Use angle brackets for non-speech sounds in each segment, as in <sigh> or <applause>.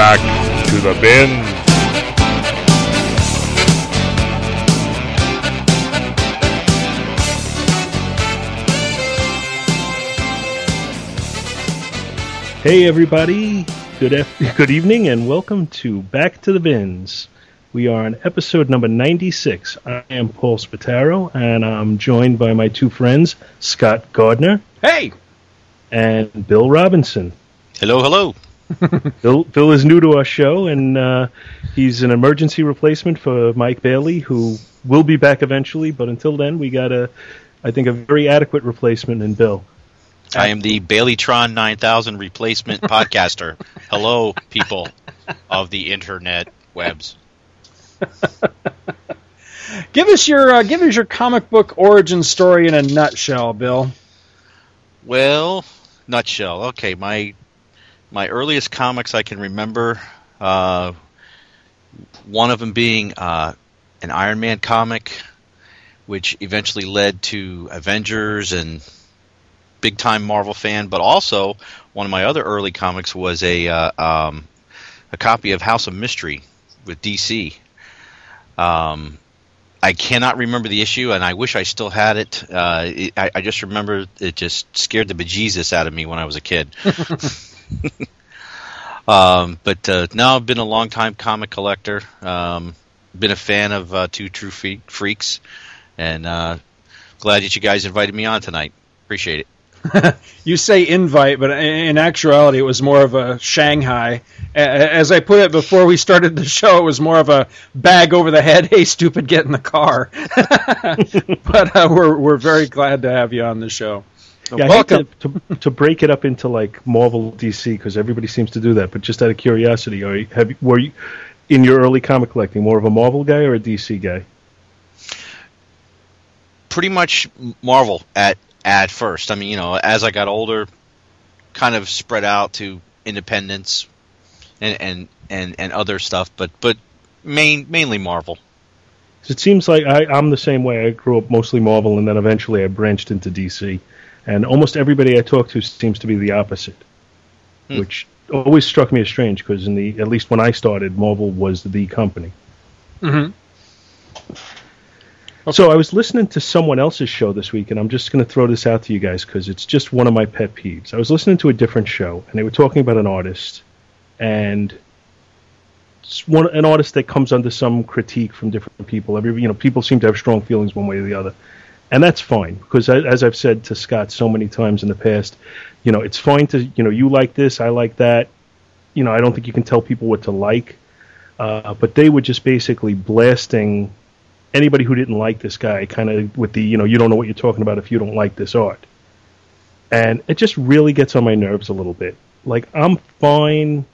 back to the bin. Hey everybody, good ef- <laughs> good evening and welcome to Back to the Bins. We are on episode number 96. I am Paul Spataro and I'm joined by my two friends, Scott Gardner Hey, and Bill Robinson. Hello, hello. <laughs> Bill, Bill is new to our show and uh, he's an emergency replacement for Mike Bailey who will be back eventually, but until then we got a I think a very adequate replacement in Bill. I am the Baileytron 9000 replacement <laughs> podcaster. Hello, people of the internet webs. <laughs> give us your uh, give us your comic book origin story in a nutshell, Bill. Well, nutshell. Okay, my my earliest comics I can remember, uh, one of them being uh, an Iron Man comic, which eventually led to Avengers and big time Marvel fan. But also, one of my other early comics was a uh, um, a copy of House of Mystery with DC. Um, I cannot remember the issue, and I wish I still had it. Uh, it I, I just remember it just scared the bejesus out of me when I was a kid. <laughs> <laughs> um, but uh, now I've been a long time comic collector. Um, been a fan of uh, Two True Freaks, and uh, glad that you guys invited me on tonight. Appreciate it. <laughs> You say invite, but in actuality, it was more of a Shanghai. As I put it before we started the show, it was more of a bag over the head. <laughs> Hey, stupid, get in the car. but uh, we're we're very glad to have you on the show. Yeah, I hate Welcome. to, to, to break it up into like Marvel, DC, because everybody seems to do that. But just out of curiosity, are you, have you, were you in your early comic collecting more of a Marvel guy or a DC guy? pretty much Marvel at at first. I mean, you know, as I got older, kind of spread out to Independence and and and, and other stuff, but but main mainly Marvel. it seems like I, I'm the same way. I grew up mostly Marvel, and then eventually I branched into DC. And almost everybody I talk to seems to be the opposite, Hmm. which always struck me as strange. Because in the at least when I started, Marvel was the company. Mhm. So I was listening to someone else's show this week, and I'm just going to throw this out to you guys because it's just one of my pet peeves. I was listening to a different show, and they were talking about an artist, and one an artist that comes under some critique from different people. Every you know, people seem to have strong feelings one way or the other, and that's fine because as I've said to Scott so many times in the past, you know, it's fine to you know you like this, I like that. You know, I don't think you can tell people what to like, uh, but they were just basically blasting anybody who didn't like this guy kind of with the you know you don't know what you're talking about if you don't like this art. And it just really gets on my nerves a little bit. Like i'm fine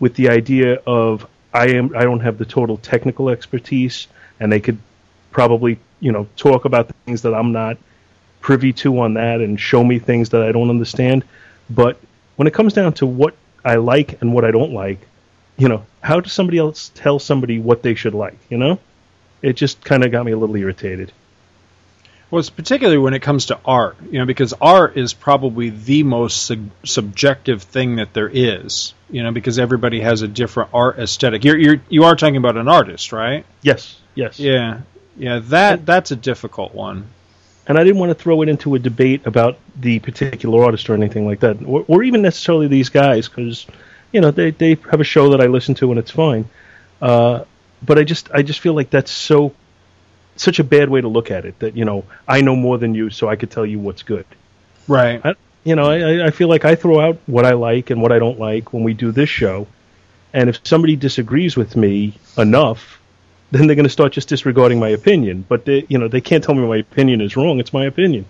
with the idea of i am i don't have the total technical expertise and they could probably you know talk about things that i'm not privy to on that and show me things that i don't understand but when it comes down to what i like and what i don't like you know how does somebody else tell somebody what they should like you know it just kind of got me a little irritated. Well, it's particularly when it comes to art, you know, because art is probably the most sub- subjective thing that there is, you know, because everybody has a different art aesthetic. You're, you're you are talking about an artist, right? Yes, yes. Yeah, yeah. That that's a difficult one. And I didn't want to throw it into a debate about the particular artist or anything like that, or, or even necessarily these guys, because you know they they have a show that I listen to and it's fine. Uh, but I just I just feel like that's so such a bad way to look at it. That you know I know more than you, so I could tell you what's good. Right. I, you know, I, I feel like I throw out what I like and what I don't like when we do this show, and if somebody disagrees with me enough, then they're going to start just disregarding my opinion. But they, you know, they can't tell me my opinion is wrong. It's my opinion.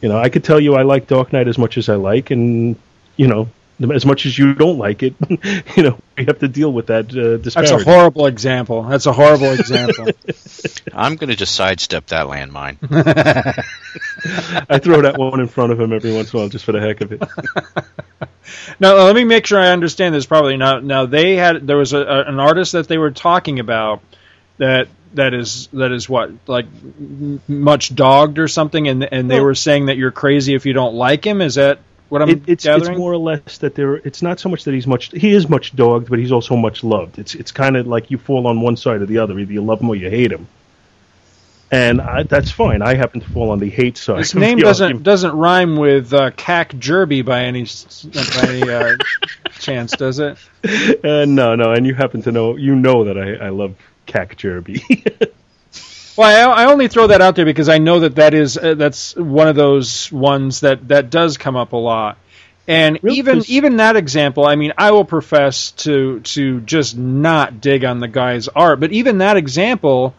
You know, I could tell you I like Dark Knight as much as I like, and you know, as much as you don't like it, <laughs> you know, we have to deal with that uh, That's a horrible example. That's a horrible example. <laughs> I'm going to just sidestep that landmine. <laughs> I throw that one in front of him every once in a while just for the heck of it. now, let me make sure I understand this properly. Now, now they had there was a, a, an artist that they were talking about that that is that is what like much dogged or something, and and they were saying that you're crazy if you don't like him. Is that What I'm It, it's gathering. it's more or less that there. It's not so much that he's much. He is much dogged, but he's also much loved. It's it's kind of like you fall on one side or the other. Either you love him or you hate him. And I, that's fine. I happen to fall on the hate side. His name doesn't argument. doesn't rhyme with uh, Cack Jerby by any by any uh, <laughs> chance, does it? Uh, no, no, and you happen to know. You know that I, I love Cack Jerby. <laughs> Well, I, I only throw that out there because I know that that is uh, that's one of those ones that that does come up a lot. And Really? even even that example, I mean, I will profess to to just not dig on the guy's art, but even that example,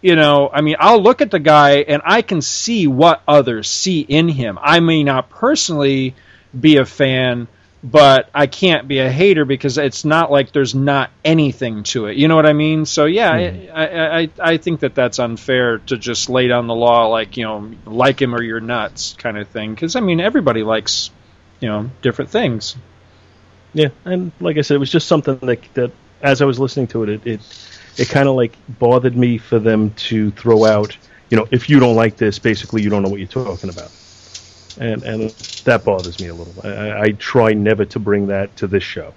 you know, I mean, I'll look at the guy and I can see what others see in him. I may not personally be a fan, but I can't be a hater because it's not like there's not anything to it. You know what I mean? So yeah, I, mm-hmm. I, I I think that that's unfair to just lay down the law like you know like him or you're nuts kind of thing. Because I mean everybody likes you know different things. Yeah, and like I said, it was just something that that as I was listening to it, it it, it kind of like bothered me for them to throw out. You know, if you don't like this, basically you don't know what you're talking about, and and that bothers me a little. I, I, try never to bring that to this show.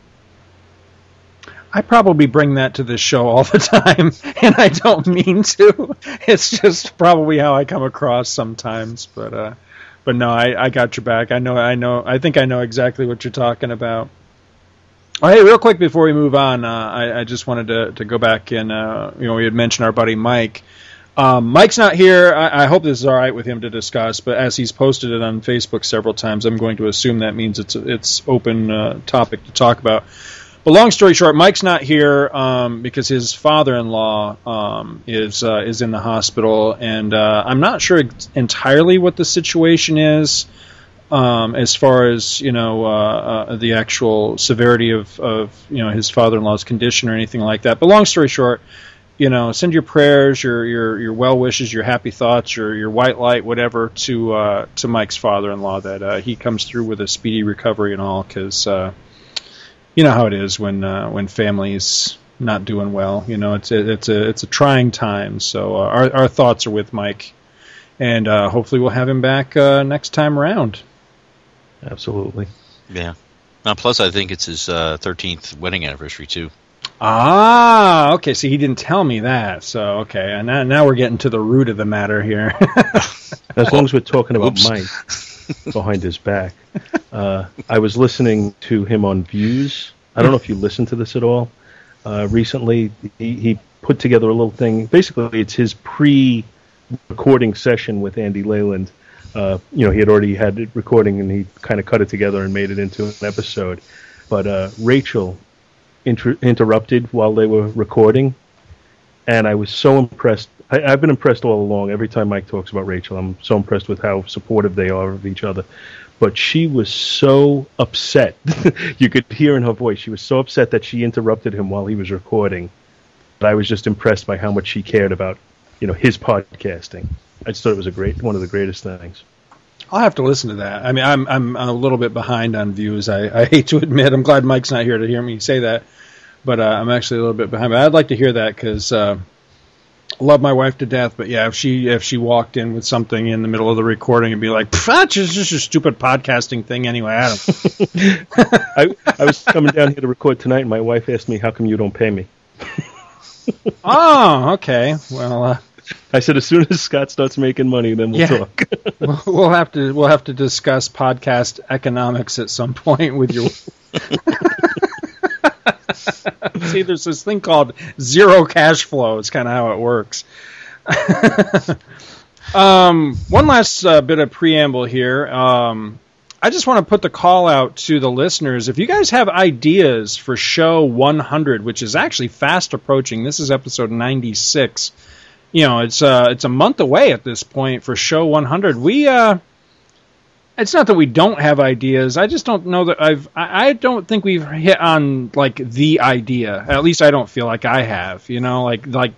I probably bring that to this show all the <laughs> time, and I don't mean to. It's just probably how I come across sometimes. But uh, but no, I, I got your back. I know I know I think I know exactly what you're talking about. Oh, hey, real quick before we move on, uh, I, I just wanted to, to go back and uh, you know we had mentioned our buddy Mike. Um, Mike's not here. I, I hope this is all right with him to discuss. But as he's posted it on Facebook several times, I'm going to assume that means it's it's open uh, topic to talk about. But long story short, Mike's not here um, because his father-in-law um, is uh, is in the hospital, and uh, I'm not sure entirely what the situation is um, as far as you know uh, uh, the actual severity of, of you know his father-in-law's condition or anything like that. But long story short, you know, send your prayers, your your your well wishes, your happy thoughts, your your white light, whatever, to uh, to Mike's father-in-law that uh, he comes through with a speedy recovery and all, because uh, you know how it is when uh, when families not doing well. You know, it's a, it's a it's a trying time. So uh, our our thoughts are with Mike, and uh, hopefully we'll have him back uh, next time around. Absolutely. Yeah. Now, plus, I think it's his uh, 13th wedding anniversary too. Ah, okay. So he didn't tell me that. So okay, and now, now we're getting to the root of the matter here. <laughs> As long as we're talking about Oops. Mike behind his back, uh, I was listening to him on Views. I don't know if you listened to this at all. Uh, recently, he, he put together a little thing. Basically, it's his pre-recording session with Andy Leyland. Uh, you know, he had already had it recording, and he kind of cut it together and made it into an episode. But uh, Rachel inter- interrupted while they were recording, and I was so impressed. I, I've been impressed all along. Every time Mike talks about Rachel, I'm so impressed with how supportive they are of each other. But she was so upset. <laughs> you could hear in her voice. She was so upset that she interrupted him while he was recording. But I was just impressed by how much she cared about, you know, his podcasting. I just thought it was a great, one of the greatest things. I'll have to listen to that. I mean, I'm I'm a little bit behind on views. I, I hate to admit. I'm glad Mike's not here to hear me say that, but uh, I'm actually a little bit behind. But I'd like to hear that because uh, I love my wife to death. But yeah, if she if she walked in with something in the middle of the recording and be like, "Pff, "That's just, just a stupid podcasting thing," anyway, Adam. <laughs> I, I was coming down here to record tonight, and my wife asked me, "How come you don't pay me?" <laughs> oh, okay. Well, uh, I said, "As soon as Scott starts making money, then we'll Yeah. talk." <laughs> we'll- we'll have to we'll have to discuss podcast economics at some point with you. <laughs> See, there's this thing called zero cash flow. It's kind of how it works. <laughs> um, one last uh, bit of preamble here. Um, I just want to put the call out to the listeners. If you guys have ideas for show 100, which is actually fast approaching, this is episode 96 you know it's uh it's a month away at this point for show 100 we uh it's not that we don't have ideas. I just don't know that i've i, don't think we've hit on like the idea. At least i don't feel like i have you know like like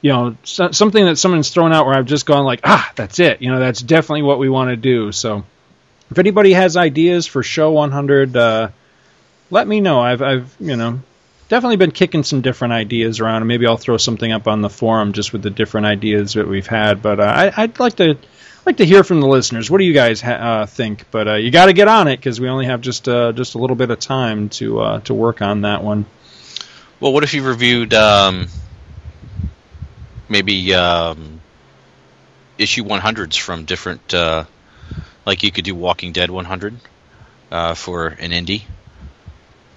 you know so, something that someone's thrown out where i've just gone like ah that's it. You know that's definitely what we want to do. So if anybody has ideas for show 100 uh let me know. I've i've you know definitely been kicking some different ideas around, and maybe I'll throw something up on the forum just with the different ideas that we've had. But uh, I, I'd like to like to hear from the listeners. What do you guys ha- uh, think? But uh, you got to get on it because we only have just uh, just a little bit of time to uh, to work on that one. Well, what if you reviewed um, maybe um, issue 100s from different, uh, like you could do Walking Dead 100 uh, for an indie,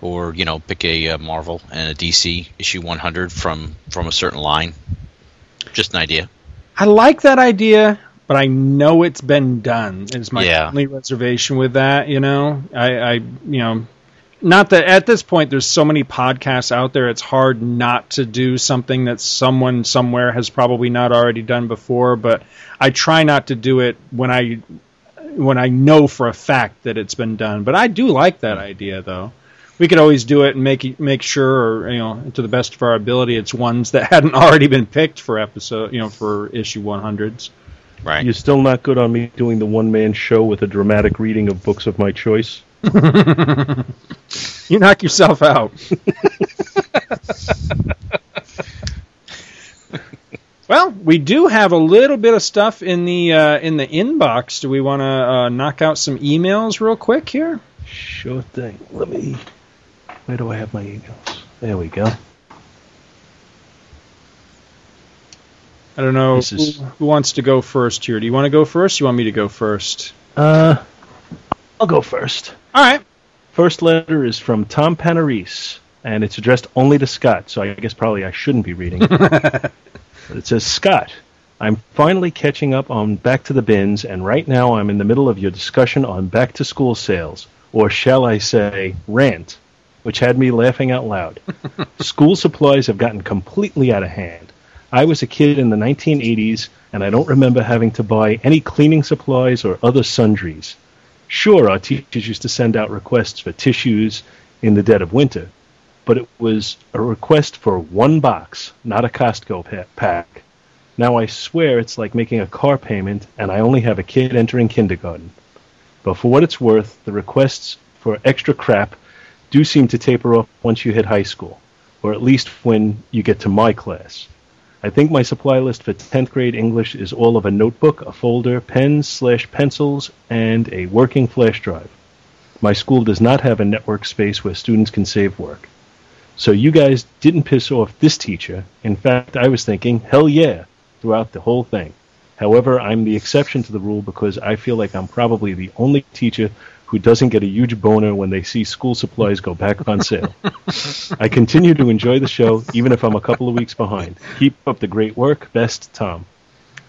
or you know, pick a, uh Marvel and a DC issue 100 from from a certain line. Just an idea. I like that idea, but I know it's been done. Is my Yeah. only reservation with that. You know, I, I you know. Not that at this point there's so many podcasts out there, it's hard not to do something that someone somewhere has probably not already done before. But I try not to do it when I when I know for a fact that it's been done. But I do like that idea, though. We could always do it and make make sure, or, you know, to the best of our ability, it's ones that hadn't <laughs> already been picked for episode, you know, for issue 100s. Right. You're still not good on me doing the one man show with a dramatic reading of books of my choice. <laughs> You knock yourself out. <laughs> well, we do have a little bit of stuff in the uh, in the inbox. Do we want to uh, knock out some emails real quick here? Sure thing. Let me. Where do I have my emails? There we go. I don't know This is- who, who wants to go first here. Do you want to go first? You want me to go first? Uh, I'll go first. All right. First letter is from Tom Panarese, and it's addressed only to Scott, so I guess probably I shouldn't be reading it. <laughs> it says, Scott, I'm finally catching up on Back to the Bins, and right now I'm in the middle of your discussion on back to school sales, or shall I say, rant, which had me laughing out loud. <laughs> school supplies have gotten completely out of hand. I was a kid in the 1980s, and I don't remember having to buy any cleaning supplies or other sundries. Sure, our teachers used to send out requests for tissues in the dead of winter, but it was a request for one box, not a Costco pa- pack. Now I swear it's like making a car payment, and I only have a kid entering kindergarten. But for what it's worth, the requests for extra crap do seem to taper off once you hit high school, or at least when you get to my class. I think my supply list for 10th grade English is all of a notebook, a folder, pens slash pencils, and a working flash drive. My school does not have a network space where students can save work. So you guys didn't piss off this teacher. In fact, I was thinking, hell yeah, throughout the whole thing. However, I'm the exception to the rule because I feel like I'm probably the only teacher who doesn't get a huge boner when they see school supplies go back on sale. I continue to enjoy the show, even if I'm a couple of weeks behind. Keep up the great work. Best, Tom.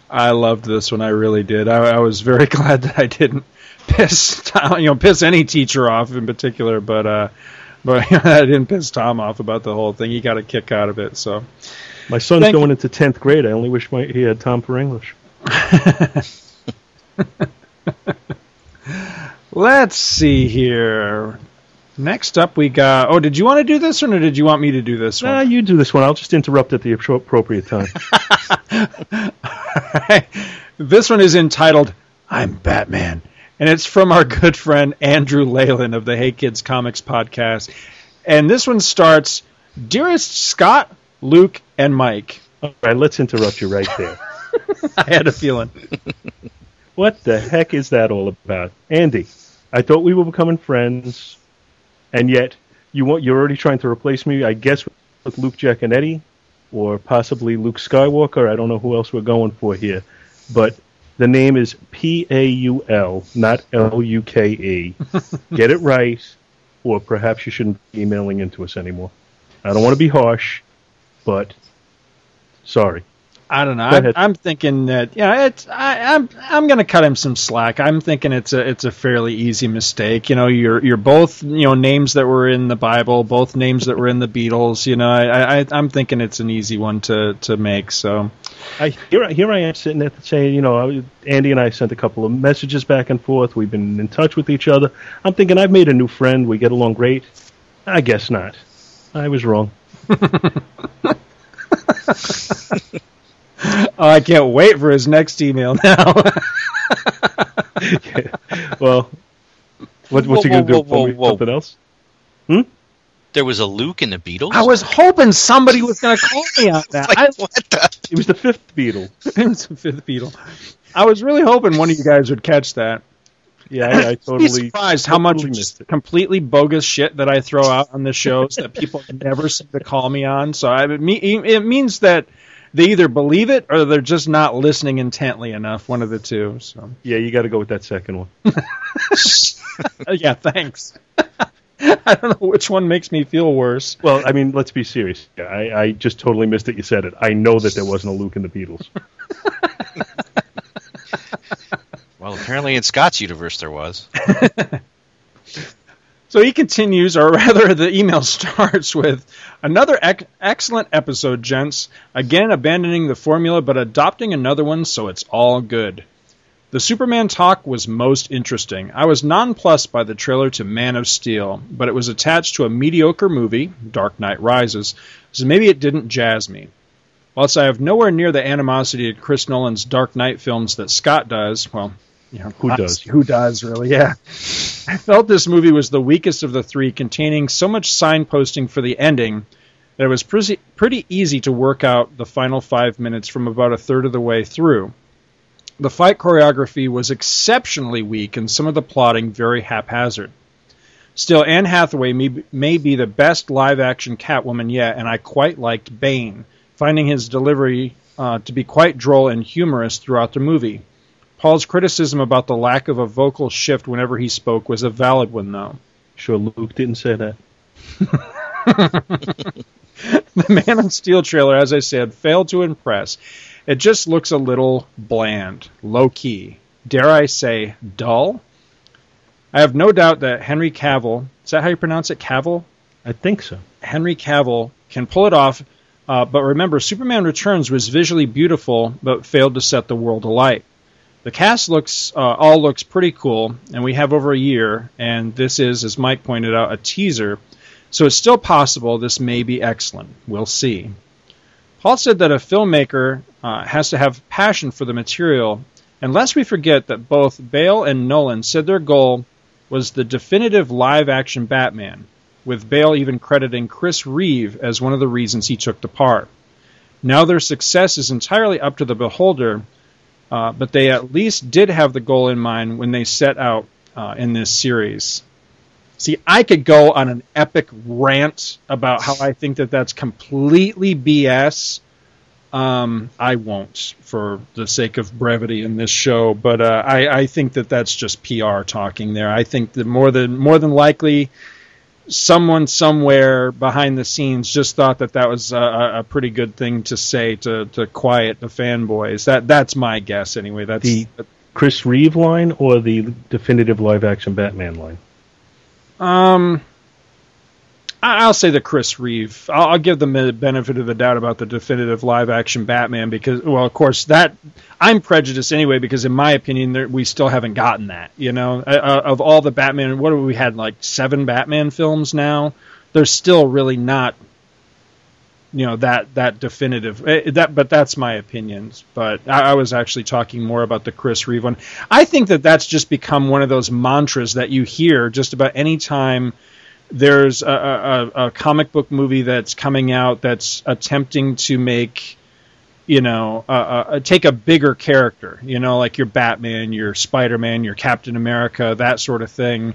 I loved this one. I really did. I, I was very <laughs> glad that I didn't piss Tom, you know, piss any teacher off in particular, but uh, but <laughs> I didn't piss Tom off about the whole thing. He got a kick out of it. So My son's Thank going into 10th grade. I only wish my, he had Tom for English. <laughs> let's see here. Next up, we got. Oh, did you want to do this one, or did you want me to do this Nah, you do this one. I'll just interrupt at the appropriate time. <laughs> this one is entitled "I'm Batman," and it's from our good friend Andrew Leyland of the Hey Kids Comics podcast. And this one starts, "Dearest Scott, Luke, and Mike." All right, let's interrupt you right there. <laughs> I had a feeling. What the heck is that all about? Andy, I thought we were becoming friends, and yet you want, you're already trying to replace me, I guess, with Luke Giaconetti, or possibly Luke Skywalker. I don't know who else we're going for here. But the name is P A U L, not L U K E. <laughs> Get it right, or perhaps you shouldn't be emailing into us anymore. I don't want to be harsh, but sorry. I don't know. Go I, ahead. I'm thinking that yeah, it's I, I'm I'm going to cut him some slack. I'm thinking it's a it's a fairly easy mistake. You know, you're you're both you know names that were in the Bible, both names that were in the Beatles. You know, I, I I'm thinking it's an easy one to to make. So I here I- here I am sitting there saying, you know, Andy and I sent a couple of messages back and forth. We've been in touch with each other. I'm thinking I've made a new friend. We get along great. I guess not. I was wrong. <laughs> oh, I can't wait for his next email now. <laughs> <laughs> well, what, what's he going to do? whoa, Tell me whoa, whoa. Something else? Hmm? There was a Luke in the Beatles. I was hoping somebody was going to call me on <laughs> that. like, I, what the? It was the fifth Beatle. it was the fifth Beatle. I was really hoping one of you guys would catch that. Yeah, I, I Be totally. surprised how much totally missed it. completely bogus shit that I throw out on the shows that people never seem to call me on. So I, it, it means that they either believe it or they're just not listening intently enough. One of the two. So Yeah, you got to go with that second one. <laughs> Uh, yeah, thanks. <laughs> I don't know which one makes me feel worse. Well, I mean, let's be serious. I, I just totally missed that you said it. I know that there wasn't a Luke in the Beatles. <laughs> Well, apparently in Scott's universe there was. So he continues, or <laughs> rather, the email <laughs> starts with another ec- excellent episode, gents. Again, abandoning the formula, but adopting another one, so it's all good. The Superman talk was most interesting. I was nonplussed by the trailer to Man of Steel, but it was attached to a mediocre movie, Dark Knight Rises, so maybe it didn't jazz me. Whilst I have nowhere near the animosity to Chris Nolan's Dark Knight films that Scott does, well, you know, Who does? Who does, really? Yeah. I felt this movie was the weakest of the three, containing so much signposting for the ending that it was pretty, pretty easy to work out the final five minutes from about a third of the way through. The fight choreography was exceptionally weak and some of the plotting very haphazard. Still, Anne Hathaway may, may be the best live action Catwoman yet, and I quite liked Bane, finding his delivery uh, to be quite droll and humorous throughout the movie. Paul's criticism about the lack of a vocal shift whenever he spoke was a valid one, though. Sure, Luke didn't say that. <laughs> The Man of Steel trailer, as I said, failed to impress. It just looks a little bland, low key. Dare I say, dull? I have no doubt that Henry Cavill, is that how you pronounce it? Cavill? I think so. Henry Cavill can pull it off, uh, but remember, Superman Returns was visually beautiful, but failed to set the world alight. The cast looks uh, all looks pretty cool, and we have over a year, and this is, as Mike pointed out, a teaser, so it's still possible this may be excellent. We'll see. Paul said that a filmmaker uh, has to have passion for the material, and lest we forget that both Bale and Nolan said their goal was the definitive live-action Batman, with Bale even crediting Chris Reeve as one of the reasons he took the part. Now their success is entirely up to the beholder, uh, but they at least did have the goal in mind when they set out uh, in this series. See, I could go on an epic rant about how I think that that's completely BS. Um, I won't, for the sake of brevity in this show, but uh, I, I think that that's just PR talking there. I think that more than more than likely, someone somewhere behind the scenes just thought that that was a, a pretty good thing to say to, to quiet the fanboys. That that's my guess anyway. That's The Chris Reeve line or the definitive live action Batman line? Um, I'll say the Chris Reeve. I'll, give them the benefit of the doubt about the definitive live action Batman because, well, of course, that I'm prejudiced anyway because, in my opinion, there, we still haven't gotten that. You know, uh, uh, of all the Batman, what have we had like seven Batman films now? There's still really not, you know, that that definitive. eh, That, but that's my opinions. But I, I was actually talking more about the Chris Reeve one. I think that that's just become one of those mantras that you hear just about any time there's a, a, a comic book movie that's coming out that's attempting to make you know uh, uh, take a bigger character you know like your batman your spider-man your captain america that sort of thing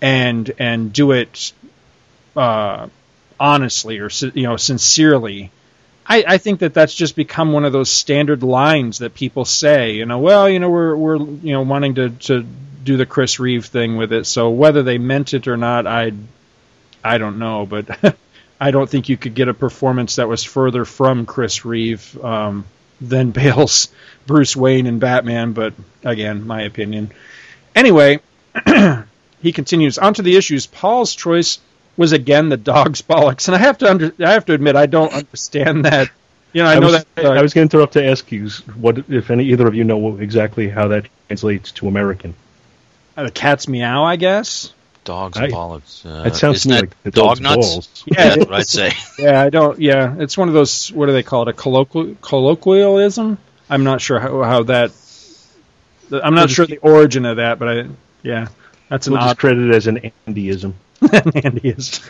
and and do it uh, honestly or you know sincerely I, I think that that's just become one of those standard lines that people say. You know, well, you know, we're we're you know wanting to to do the Chris Reeve thing with it. So whether they meant it or not, I I don't know, but <laughs> I don't think you could get a performance that was further from Chris Reeve um, than <laughs> Bale's Bruce Wayne and Batman. But again, my opinion. Anyway, <clears throat> he continues on to the issues. Paul's choice was again the dog's bollocks, and I have to under, I have to admit I don't understand that. You know, I, I know was, that uh, I was going to interrupt to ask you what if any either of you know exactly how that translates to American. uh, the cat's meow. I guess. Dogs I- and bollocks. Uh, That sounds isn't me that like dog nuts. balls. <laughs> Yeah, That's what I'd say. Yeah, I don't. Yeah, it's one of those. What do they call it? A colloquial, colloquialism. I'm not sure how, how that. I'm not We'll sure just the origin of that, but I. Yeah, that's an We'll odd just credit it as an Andyism. <laughs> Andy is.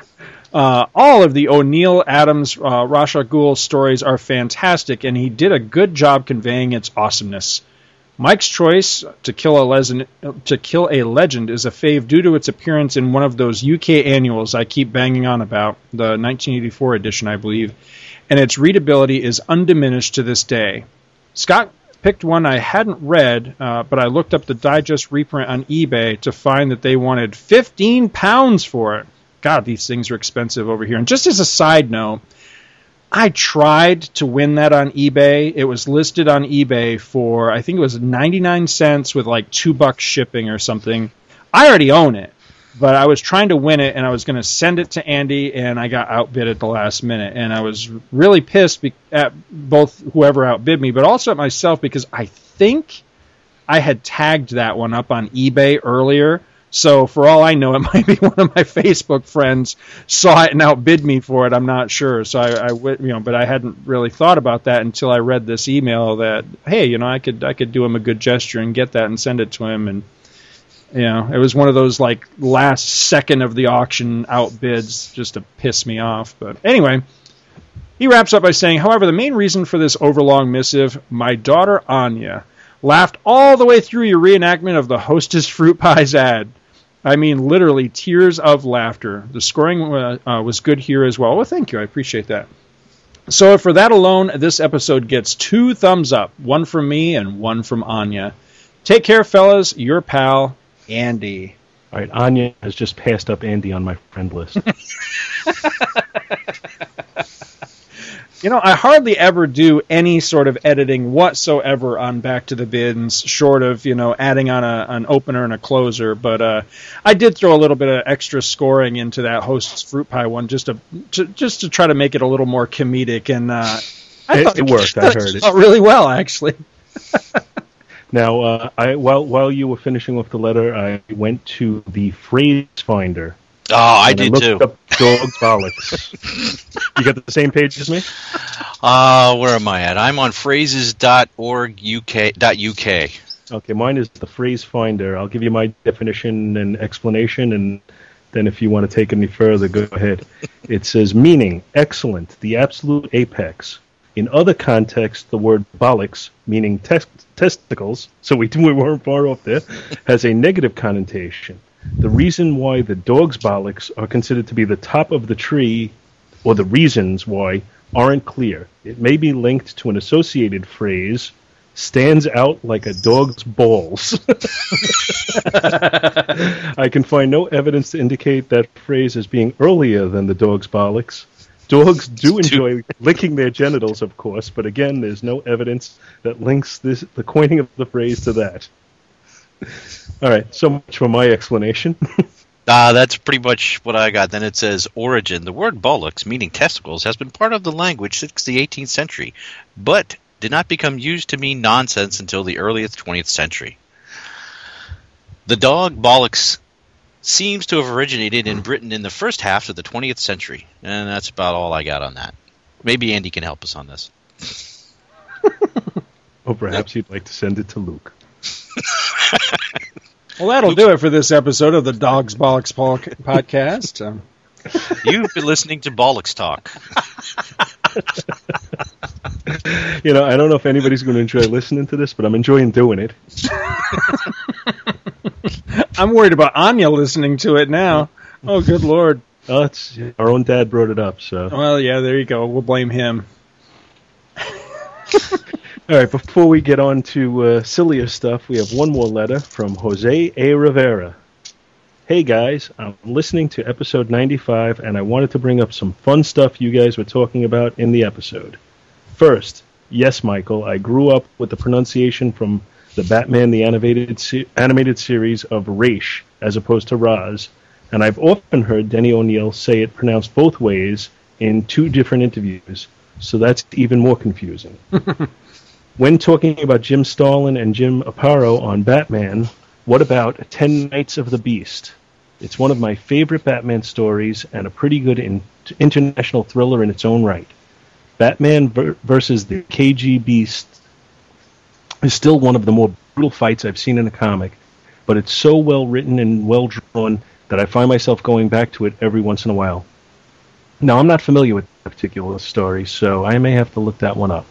Uh, all of the O'Neill, Adams, uh, Ra's al Ghul stories are fantastic, and he did a good job conveying its awesomeness. Mike's choice to kill a legend to kill a legend is a fave due to its appearance in one of those UK annuals I keep banging on about, the 1984 edition, I believe, and its readability is undiminished to this day. Scott picked one I hadn't read, uh, but I looked up the digest reprint on eBay to find that they wanted 15 pounds for it. God, these things are expensive over here. And just as a side note, I tried to win that on eBay. It was listed on eBay for I think it was 99 cents with like 2 bucks shipping or something. I already own it, but I was trying to win it and I was going to send it to Andy and I got outbid at the last minute and I was really pissed at both whoever outbid me, but also at myself because I think I had tagged that one up on eBay earlier so for all I know, it <laughs> might be one of my Facebook friends saw it and outbid me for it. I'm not sure. So I, I you know, but I hadn't really thought about that until I read this email that hey, you know, I could I could do him a good gesture and get that and send it to him and. You know, it was one of those like last second of the auction outbids just to piss me off. But anyway, he wraps up by saying, however, the main reason for this overlong missive, my daughter Anya, laughed all the way through your reenactment of the Hostess Fruit Pies ad. I mean, literally tears of laughter. The scoring uh, uh, was good here as well. Well, thank you. I appreciate that. So, for that alone, this episode gets two thumbs up one from me and one from Anya. Take care, fellas. Your pal, Andy. All right, Anya has just passed up Andy on my friend list. <laughs> You know, I hardly ever do any sort of editing whatsoever on Back to the Bins, short of you know adding on a, an opener and a closer. But uh, I did throw a little bit of extra scoring into that Hostess fruit pie one, just to, to just to try to make it a little more comedic. And uh, I it, it worked. I heard <laughs> it really well, actually. <laughs> now, uh, I while while you were finishing off the letter, I went to the phrase finder Oh, I did too. Up dog bollocks. <laughs> you got the same page as me? Uh, where am I at? I'm on phrases.org UK, .uk. Okay, mine is the phrase finder. I'll give you my definition and explanation, and then if you want to take any further, go ahead. it says meaning excellent, the absolute apex. In other contexts, the word bollocks, meaning tes- testicles, so we, <laughs> we weren't far off there, has a negative connotation. The reason why the dog's bollocks are considered to be the top of the tree, or the reasons why, aren't clear. It may be linked to an associated phrase, stands out like a dog's balls. <laughs> I can find no evidence to indicate that phrase as being earlier than the dog's bollocks. Dogs do enjoy licking their genitals, of course, but again, there's no evidence that links this, the coining of the phrase to that. <laughs> All right, so much for my explanation. <laughs> Ah, uh, that's pretty much what I got. Then it says origin. The word bollocks, meaning testicles, has been part of the language since the 18th century, but did not become used to mean nonsense until the earliest 20th century. The dog bollocks seems to have originated in Britain in the first half of the 20th century, and that's about all I got on that. Maybe Andy can help us on this. <laughs> or perhaps you'd like to send it to Luke. Well, that'll do it for this episode of the Dogs Bollocks podcast. Um, You've been listening to Bollocks Talk. you know, I don't know if anybody's going to enjoy listening to this, but I'm enjoying doing it. I'm worried about Anya listening to it now. Oh, good lord. Oh, it's our own dad brought it up, so. Well, yeah, there you go. We'll blame him. <laughs> All right, before we get on to uh, sillier stuff, we have one more letter from Jose A. Rivera. Hey guys, I'm listening to episode 95 and I wanted to bring up some fun stuff you guys were talking about in the episode. First, yes, Michael, I grew up with the pronunciation from the Batman the animated se- animated series of Raish as opposed to Raz, and I've often heard Denny O'Neill say it pronounced both ways in two different interviews, so that's even more confusing. <laughs> when talking about Jim Starlin and Jim Aparo on Batman, what about Ten Nights of the Beast? It's one of my favorite Batman stories and a pretty good in- international thriller in its own right. Batman ver- versus the KG Beast is still one of the more brutal fights I've seen in a comic, but it's so well written and well drawn that I find myself going back to it every once in a while. Now, I'm not familiar with that particular story, so I may have to look that one up.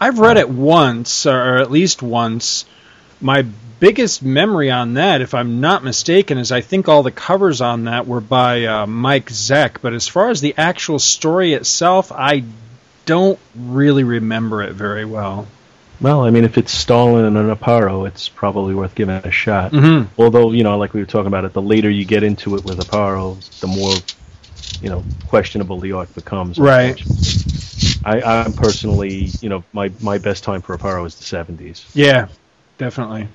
I've read it once, or at least once. My biggest memory on that, if I'm not mistaken, is I think all the covers on that were by uh, Mike Zeck. But as far as the actual story itself, I don't really remember it very well. Well, I mean, if it's Starlin and an Aparo, it's probably worth giving it a shot. Mhm. Although, you know, like we were talking about it, the later you get into it with Aparo, the more, you know, questionable the art becomes. Right. I, I'm personally, you know, my, my best time for Aparo is the 70s. Yeah, definitely.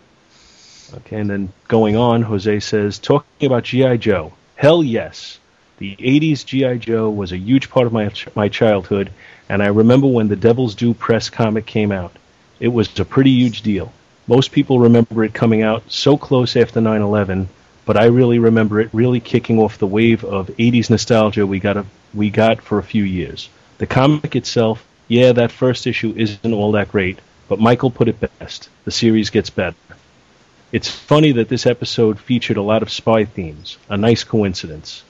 Okay, and then going on, Jose says, talking about G.I. Joe. Hell yes. The 80s G.I. Joe was a huge part of my, my childhood, and I remember when the Devil's Due Press comic came out. It was a pretty huge deal. Most people remember it coming out so close after 9 11, but I really remember it really kicking off the wave of 80s nostalgia we got, a, we got for a few years. The comic itself, yeah, that first issue isn't all that great, but Michael put it best. The series gets better. It's funny that this episode featured a lot of spy themes. A nice coincidence.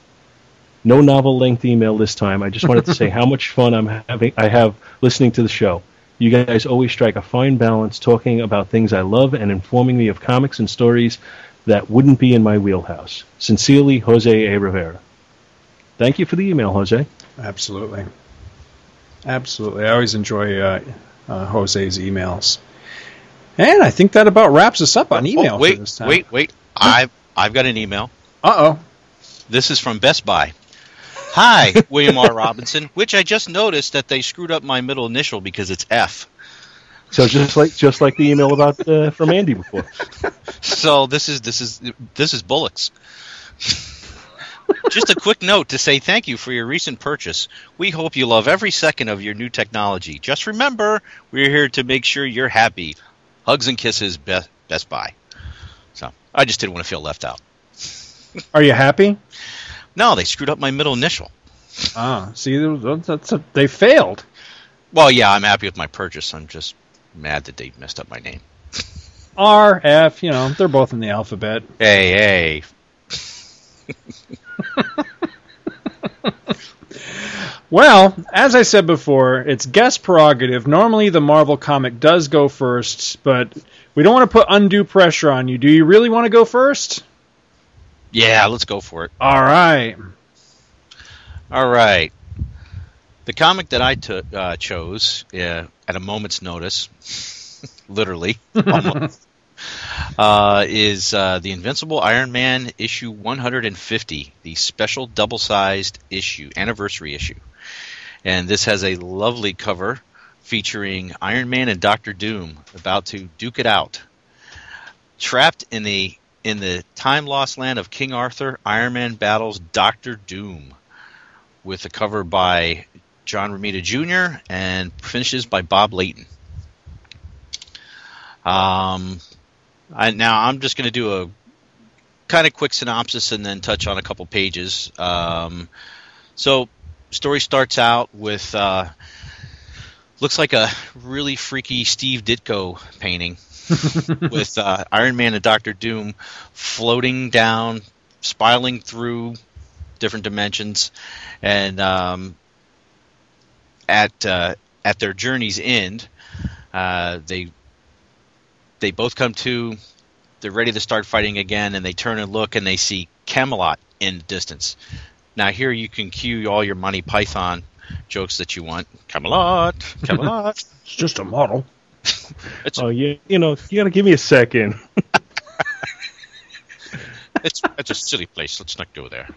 No novel length email this time. I just wanted to say <laughs> how much fun I'm having I have listening to the show. You guys always strike a fine balance talking about things I love and informing me of comics and stories that wouldn't be in my wheelhouse. Sincerely, Jose A. Rivera. Thank you for the email, Jose. Absolutely. Absolutely. I always enjoy uh, uh, Jose's emails. And I think that about wraps us up on email Oh, wait, for this time. wait, wait. I've I've got an email. Uh oh. This is from Best Buy. Hi, <laughs> William R. Robinson. Which I just noticed that they screwed up my middle initial because it's F. So just like just like the email about uh, from Andy before. <laughs> So this is this is this is Bullocks. <laughs> Just a quick note to say thank you for your recent purchase. We hope you love every second of your new technology. Just remember, we're here to make sure you're happy. Hugs and kisses, Best Best Buy. So I just didn't want to feel left out. Are you happy? No, they screwed up my middle initial. Ah, see, that's a, they failed. Well, yeah, I'm happy with my purchase. I'm just mad that they messed up my name. R, F, you know, they're both in the alphabet. Hey, hey. <laughs> <laughs> Well, as I said before, it's guest prerogative. Normally, the Marvel comic does go first, but we don't want to put undue pressure on you. Do you really want to go first? Yeah, let's go for it. All right. All right. The comic that I took uh, chose uh, at a moment's notice, <laughs> literally, <laughs> almost, uh, is uh, the Invincible Iron Man issue 150, the special double-sized issue, anniversary issue. And this has a lovely cover featuring Iron Man and Doctor Doom about to duke it out. Trapped in the in the time lost land of King Arthur, Iron Man battles Doctor Doom with a cover by John Romita Jr. and finishes by Bob Layton. Um, I, now I'm just going to do a kind of quick synopsis and then touch on a couple pages. Um, so, story starts out with uh, looks like a really freaky Steve Ditko painting <laughs> with uh, Iron Man and Doctor Doom floating down, spiraling through different dimensions, and um, at uh, at their journey's end, uh, they they both come to. They're ready to start fighting again, and they turn and look, and they see Camelot in the distance. Now here you can cue all your Monty Python jokes that you want. Camelot, <laughs> Camelot. It's just a model. <laughs> Oh, you you know you got to give me a second. <laughs> it's it's a silly place. Let's not go there.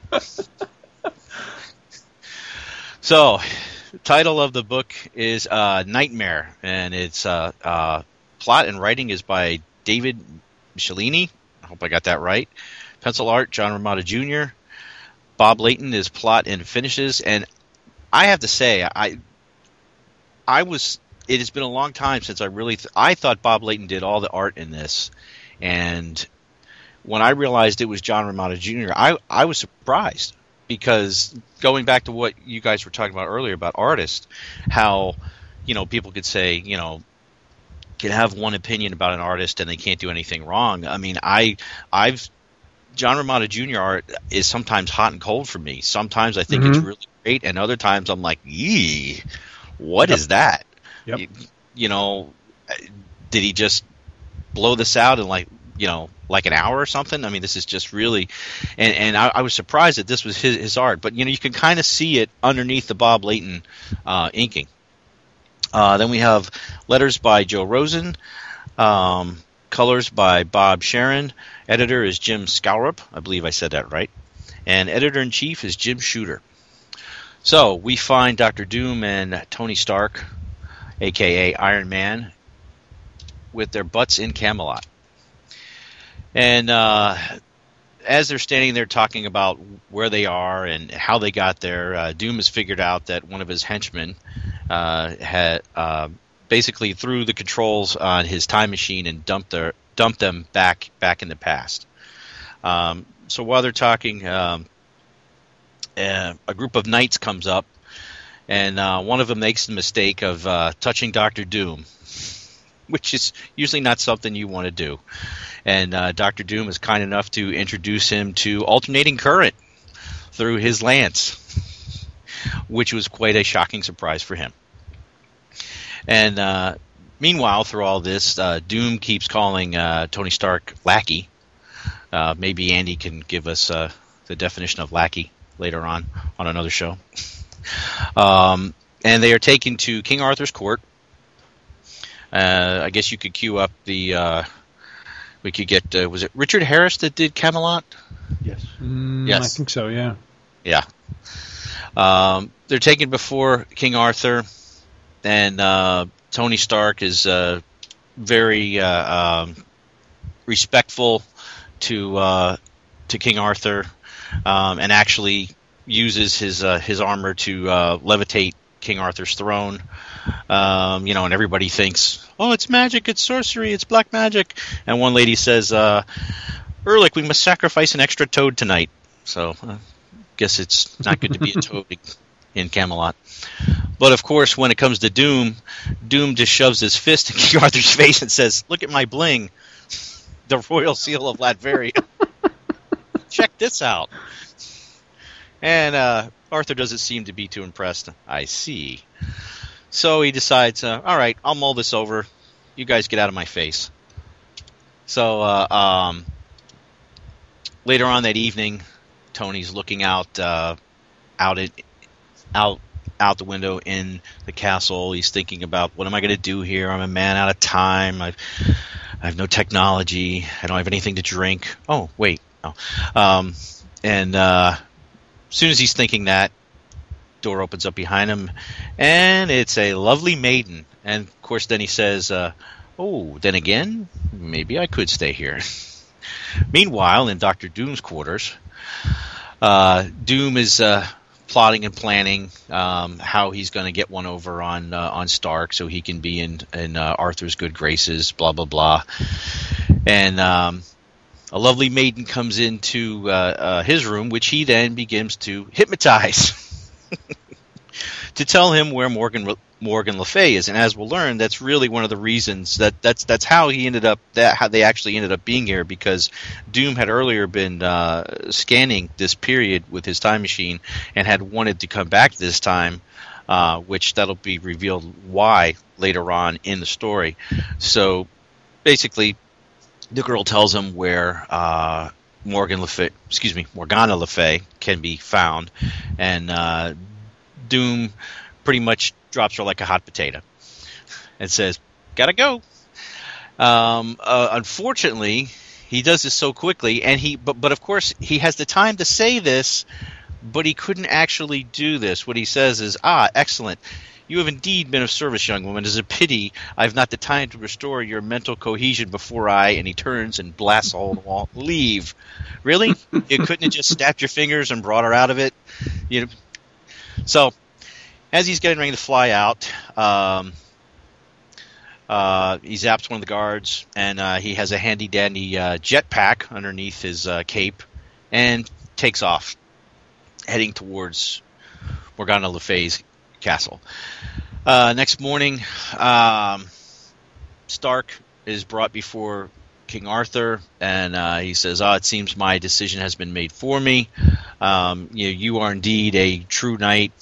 so, title of the book is uh, Nightmare, and its uh, uh, plot and writing is by David Michelinie. I hope I got that right. Pencil art, John Romita Jr. Bob Layton is plot and finishes, and I have to say, I I was. It has been a long time since I really. Th- I thought Bob Layton did all the art in this, and when I realized it was John Romita Jr., I I was surprised because going back to what you guys were talking about earlier about artists, how you know people could say you know can have one opinion about an artist and they can't do anything wrong. I mean, I I've John Romita Jr. art is sometimes hot and cold for me. Sometimes I think it's Mhm. really great, and other times I'm like, yee, what is that? Yep. You, you know, did he just blow this out in like you know like an hour or something? I mean, this is just really, and and I, I was surprised that this was his, his art, but you know you can kind of see it underneath the Bob Layton uh, inking. Uh, then we have letters by Joe Rosen, um, colors by Bob Sharen. Editor is Jim Salicrup. I believe I said that right. And editor in chief is Jim Shooter. So we find Doctor Doom and Tony Stark, aka Iron Man, with their butts in Camelot. And uh, as they're standing there talking about where they are and how they got there, uh, Doom has figured out that one of his henchmen uh, had uh, basically threw the controls on his time machine and dumped their dumped them back back in the past. Um, so while they're talking, um, uh, a group of knights comes up, and uh, one of them makes the mistake of uh, touching Doctor Doom, <laughs> which is usually not something you want to do. And uh, Doctor Doom is kind enough to introduce him to alternating current through his lance, which was quite a shocking surprise for him. And uh, meanwhile, through all this, uh, Doom keeps calling uh, Tony Stark lackey. Uh, maybe Andy can give us uh, the definition of lackey later on on another show. <laughs> Um, and they are taken to King Arthur's court. Uh, I guess you could queue up the. Uh, we could get. Uh, was it Richard Harris that did Camelot? Yes. Mm, Yes. I think so. Yeah. Yeah. Um, they're taken before King Arthur, and uh, Tony Stark is uh, very uh, um, respectful to uh, to King Arthur, um, and actually uses his uh, his armor to uh, levitate King Arthur's throne. Um, you know, and everybody thinks, "Oh, it's magic! It's sorcery! It's black magic!" And one lady says, uh, "Erlich, we must sacrifice an extra toad tonight." So, uh, guess it's not good to be a <laughs> toad in Camelot. But of course, when it comes to Doom, Doom just shoves his fist in <laughs> King Arthur's face and says, "Look at my bling, the royal seal of Latveria. <laughs> Check this out." And uh, Arthur doesn't seem to be too impressed. I see. So he decides, uh, all right, I'll mull this over. You guys get out of my face. So uh, um, later on that evening, Tony's looking out, uh, out it, out, out the window in the castle. He's thinking about what am I going to do here? I'm a man out of time. I've, I have no technology. I don't have anything to drink. Oh, wait. Oh. Um, and uh, as soon as he's thinking that, door opens up behind him, and it's a lovely maiden. And of course, then he says, uh, "Oh, then again, maybe I could stay here." <laughs> Meanwhile, in Doctor Doom's quarters, uh, Doom is uh, plotting and planning um, how he's going to get one over on uh, on Stark, so he can be in in uh, Arthur's good graces. Blah blah blah, and. Um, a lovely maiden comes into uh, uh, his room, which he then begins to hypnotize <laughs> to tell him where Morgan Morgan Le Fay is. And as we'll learn, that's really one of the reasons that that's that's how he ended up that how they actually ended up being here because Doom had earlier been uh, scanning this period with his time machine and had wanted to come back this time. Uh, which that'll be revealed why later on in the story. So basically, the girl tells him where uh, Morgan Le Fay, excuse me, Morgana Le Fay can be found, and uh, Doom pretty much drops her like a hot potato and says, "Gotta go." Um, uh, unfortunately, he does this so quickly, and he but but of course he has the time to say this, but he couldn't actually do this. What he says is, "Ah, excellent." You have indeed been of service, young woman. It is a pity I have not the time to restore your mental cohesion before I. And he turns and blasts all the wall. Leave. Really? you couldn't have just snapped your fingers and brought her out of it? You know. So, as he's getting ready to fly out, um, uh, he zaps one of the guards, and uh, he has a handy dandy uh, jetpack underneath his uh, cape, and takes off, heading towards Morgana Le Fay's castle. Uh, next morning, um, Stark is brought before King Arthur, and uh, he says, "Ah, it seems my decision has been made for me. Um, you, you are indeed a true knight."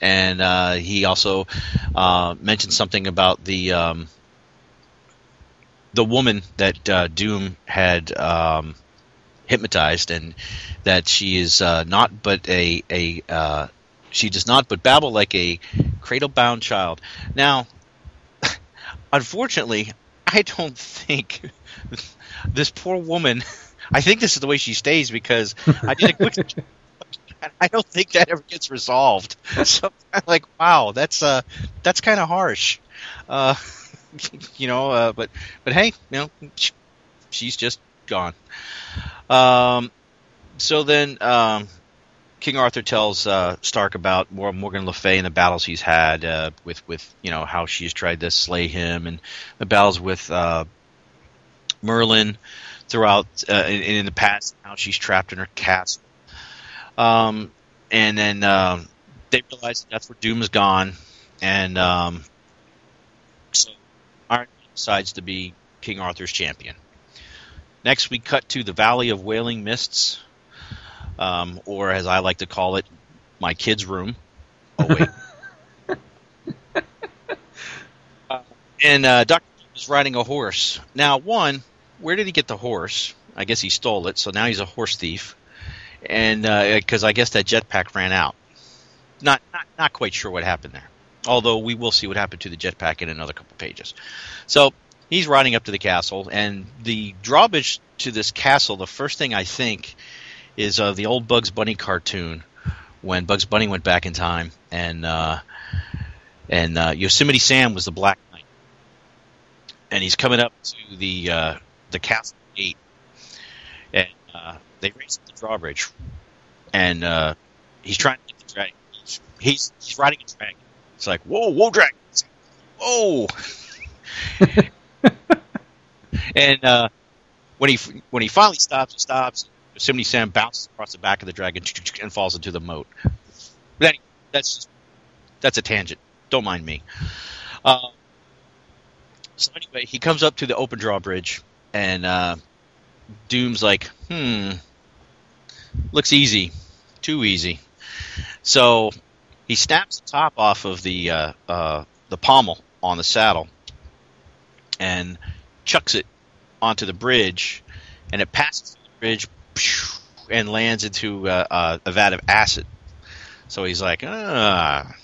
And uh, he also uh, mentioned something about the um, the woman that uh, Doom had um, hypnotized, and that she is uh, not but a a uh, she does not but babble like a cradle bound child. Now, <laughs> unfortunately, I don't think <laughs> this poor woman. <laughs> I think this is the way she stays because I did a quick. I don't think that ever gets resolved. So I'm like, wow, that's uh, that's kind of harsh, uh, you know. Uh, but but hey, you know, she's just gone. Um, so then um, King Arthur tells uh, Stark about Morgan Le Fay and the battles he's had uh, with with you know how she's tried to slay him and the battles with uh, Merlin throughout uh, in, in, the past how she's trapped in her castle. Um, and then um, they realize that's where Doom is gone, and um, so Iron decides to be King Arthur's champion. Next, we cut to the Valley of Wailing Mists, um, or as I like to call it, my kid's room. Oh wait. <laughs> uh, and uh, Doctor is riding a horse. Now, one, where did he get the horse? I guess he stole it, so now he's a horse thief. And because uh, I guess that jetpack ran out. Not, not not quite sure what happened there. Although we will see what happened to the jetpack in another couple pages. So he's riding up to the castle, and the drawbridge to this castle, the first thing I think is uh, the old Bugs Bunny cartoon when Bugs Bunny went back in time, and uh, and uh, Yosemite Sam was the Black Knight, and he's coming up to the uh, the castle gate, and uh, they raise the drawbridge, and uh, he's trying to get the dragon. He's, he's riding a dragon. It's like whoa, whoa, dragon, whoa. <laughs> and uh, when he when he finally stops, he stops. Yosemite Sam bounces across the back of the dragon <tsk> and falls into the moat. Anyway, that's just, that's a tangent. Don't mind me. Uh, so anyway, he comes up to the open drawbridge, and uh, Doom's like, "Hmm, looks easy, too easy." So he snaps the top off of the uh, uh the pommel on the saddle and chucks it onto the bridge, and it passes the bridge and lands into uh, uh, a vat of acid. So he's like, ah,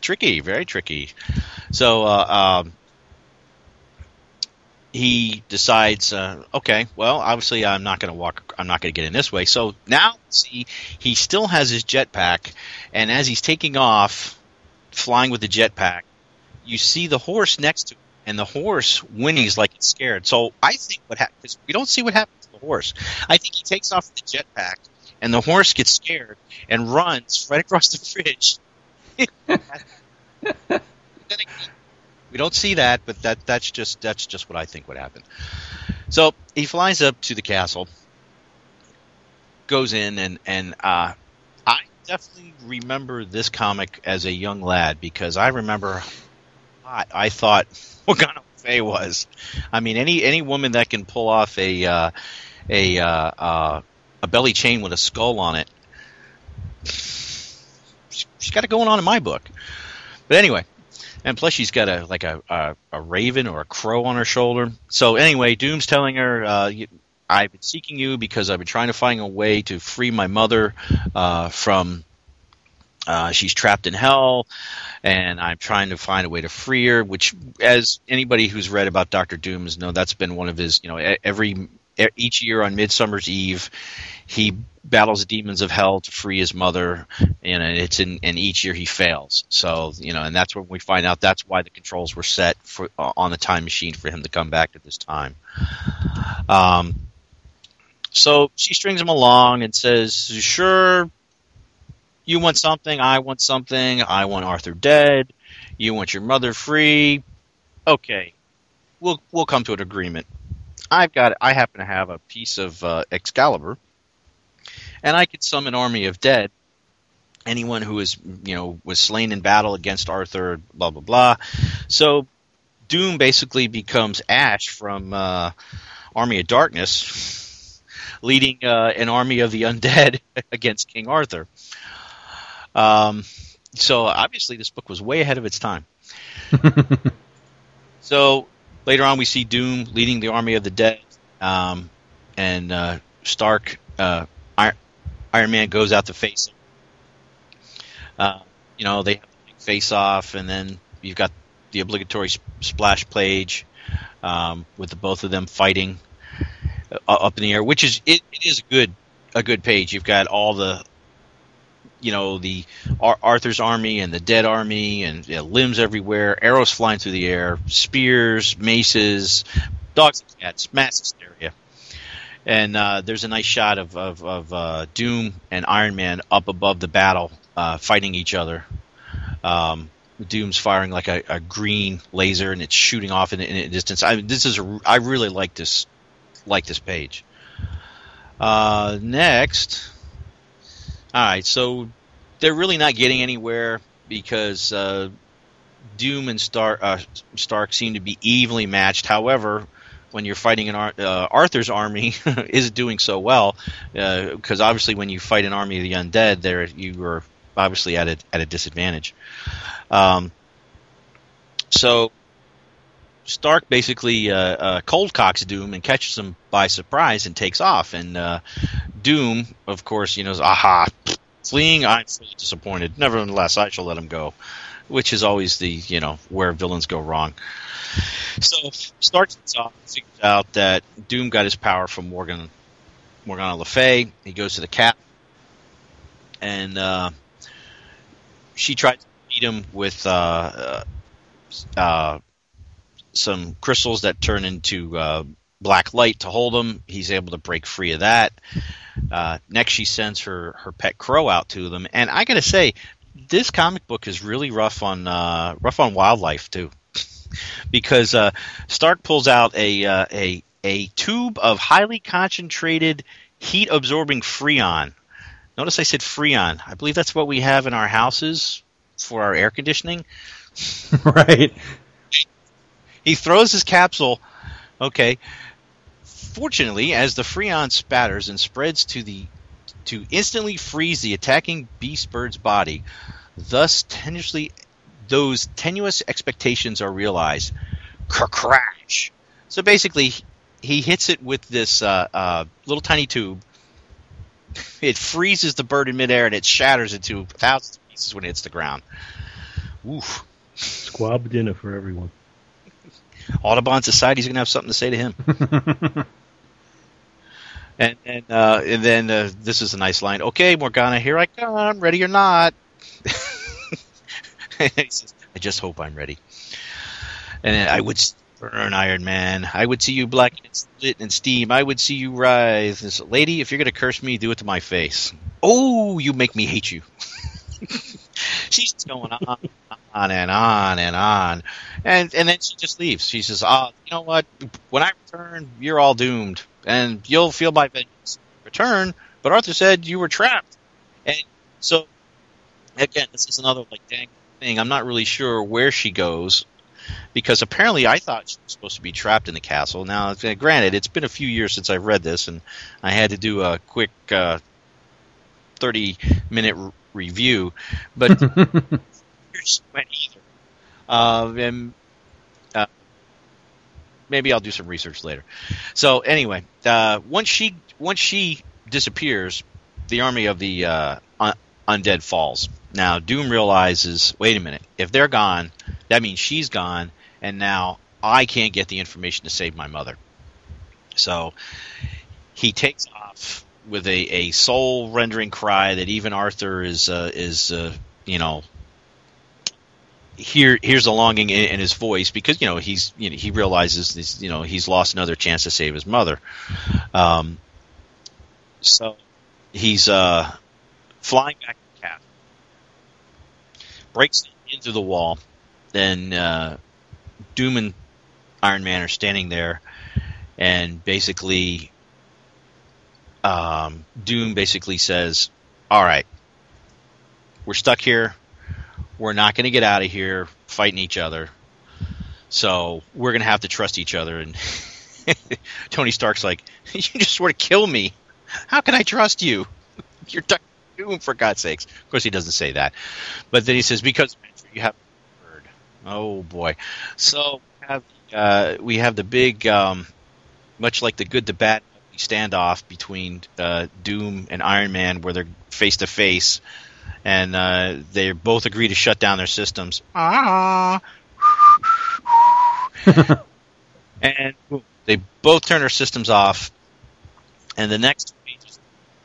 tricky, very tricky. So uh, um, he decides, uh, okay, well, obviously I'm not going to walk, I'm not going to get in this way. So now, see, he still has his jetpack, and as he's taking off, flying with the jetpack, you see the horse next to him and the horse whinnies like it's scared. So I think what happens, we don't see what happens horse. I think he takes off the jetpack, and the horse gets scared and runs right across the bridge. <laughs> we don't see that, but that that's just that's just what I think would happen. So he flies up to the castle, goes in, and and uh, I definitely remember this comic as a young lad because I remember I, I thought <laughs> Morgana Fay was. I mean, any any woman that can pull off a uh, a uh, uh, a belly chain with a skull on it, she's got it going on in my book. But anyway, and plus she's got a like a, a, a raven or a crow on her shoulder. So anyway, Doom's telling her, uh, "I've been seeking you because I've been trying to find a way to free my mother uh, from." Uh, she's trapped in hell and I'm trying to find a way to free her. Which, as anybody who's read about Doctor Doom has know, that's been one of his. You know, every each year on Midsummer's Eve, he battles the demons of hell to free his mother, and it's in and each year he fails. So you know, and that's when we find out that's why the controls were set for uh, on the time machine for him to come back at this time. Um, so she strings him along and says, "Sure, you want something, I want something, I want Arthur dead, you want your mother free. Okay, we'll we'll come to an agreement. I've got I happen to have a piece of uh, Excalibur, and I could summon army of dead. Anyone who is you know was slain in battle against Arthur, blah blah blah. So Doom basically becomes Ash from uh, army of darkness, leading uh, an army of the undead <laughs> against King Arthur. Um, so obviously, this book was way ahead of its time. <laughs> so later on, we see Doom leading the army of the dead, um, and uh, Stark, uh, Iron, Iron Man goes out to face him. Uh, you know, they face off, and then you've got the obligatory sp- splash page um, with the both of them fighting uh, up in the air, which is it, it is good a good page. You've got all the you know the Ar- Arthur's army and the dead army and you know, limbs everywhere, arrows flying through the air, spears, maces, dogs and cats, mass hysteria. And uh, there's a nice shot of of, of uh, Doom and Iron Man up above the battle, uh, fighting each other. Um, Doom's firing like a, a, green laser, and it's shooting off in, in a distance. I this is a, I really like this like this page. Uh, next, all right, so they're really not getting anywhere because uh, Doom and Star, uh, Stark seem to be evenly matched. However, when you're fighting an Ar- uh, Arthur's army <laughs> is doing so well because uh, obviously when you fight an army of the undead, there you were obviously at a at a disadvantage. Um, so Stark basically uh, uh, cold cocks Doom and catches him by surprise and takes off. And uh, Doom, of course, you know, aha, fleeing. I'm fully disappointed. Nevertheless, I shall let him go, which is always the you know where villains go wrong. So Stark figures out that Doom got his power from Morgan Morgana Le Fay. He goes to the cap, and uh, she tries to beat him with uh, uh, some crystals that turn into uh, black light to hold him. He's able to break free of that. Uh, next, she sends her her pet crow out to them, and I got to say, this comic book is really rough on uh, rough on wildlife too, <laughs> because uh, Stark pulls out a uh, a a tube of highly concentrated heat absorbing freon. Notice I said freon. I believe that's what we have in our houses for our air conditioning. <laughs> right. He throws his capsule. Okay. Fortunately, as the freon spatters and spreads to the to instantly freeze the attacking beast bird's body, thus tenuously those tenuous expectations are realized. Crash. So basically, he hits it with this uh, uh, little tiny tube. It freezes the bird in midair and it shatters into thousands of pieces when it hits the ground. Oof. Squab dinner for everyone. Audubon Society's going to have something to say to him. <laughs> and and, uh, and then uh, this is a nice line. Okay, Morgana, here I come, ready or not. <laughs> says, I just hope I'm ready. And I would burn Iron Man. I would see you black and split in steam. I would see you rise. This lady, if you're going to curse me, do it to my face. Oh, you make me hate you. <laughs> She's just going on, on and on and on, and and then she just leaves. She says, "Ah, oh, you know what? When I return, you're all doomed, and you'll feel my vengeance." Return, but Arthur said you were trapped, and so again, this is another like dang thing. I'm not really sure where she goes because apparently I thought she was supposed to be trapped in the castle. Now, granted, it's been a few years since I've read this, and I had to do a quick uh, 30 minute review, but <laughs> here's either. Uh, and uh, maybe I'll do some research later. So anyway, uh, once she once she disappears, the army of the uh, un- undead falls. Now Doom realizes, wait a minute, if they're gone, that means she's gone, and now I can't get the information to save my mother. So he takes off with a, a soul rendering cry that even Arthur is uh, is uh, you know here here's a longing in, in, his voice because you know he's you know, he realizes this you know he's lost another chance to save his mother. Um, so he's uh, flying back to the breaks into the wall, then uh, Doom and Iron Man are standing there, and basically um, Doom basically says, "All right, we're stuck here. We're not going to get out of here fighting each other. So we're going to have to trust each other." And <laughs> Tony Stark's like, <laughs> "You just sort of kill me. How can I trust you? <laughs> You're Doctor Doom, for God's sakes." Of course, he doesn't say that, but then he says, "Because you have heard." Oh boy! So we have, uh, we have the big, um, much like the good, the bad standoff between uh, Doom and Iron Man, where they're face to face, and uh, they both agree to shut down their systems. Ah. <laughs> and they both turn their systems off. And the next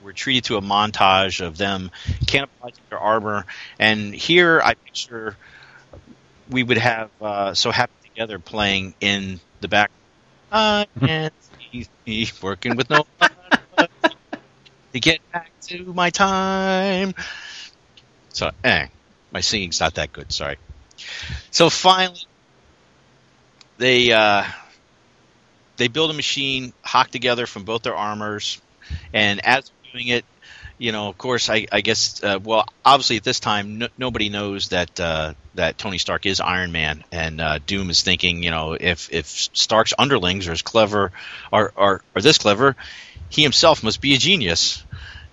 we're treated to a montage of them cannibalizing their armor. And here, I picture we would have uh, so happy together playing in the back. <laughs> Uh, and he's working with no <laughs> to get back to my time. So, eh, my singing's not that good. Sorry. So finally, they uh, they build a machine, hock together from both their armors, and as doing it, you know, of course, I, I guess, uh, well, obviously at this time, no, nobody knows that uh, that Tony Stark is Iron Man, and uh, Doom is thinking, you know, if if Stark's underlings are as clever, are are, are this clever, he himself must be a genius,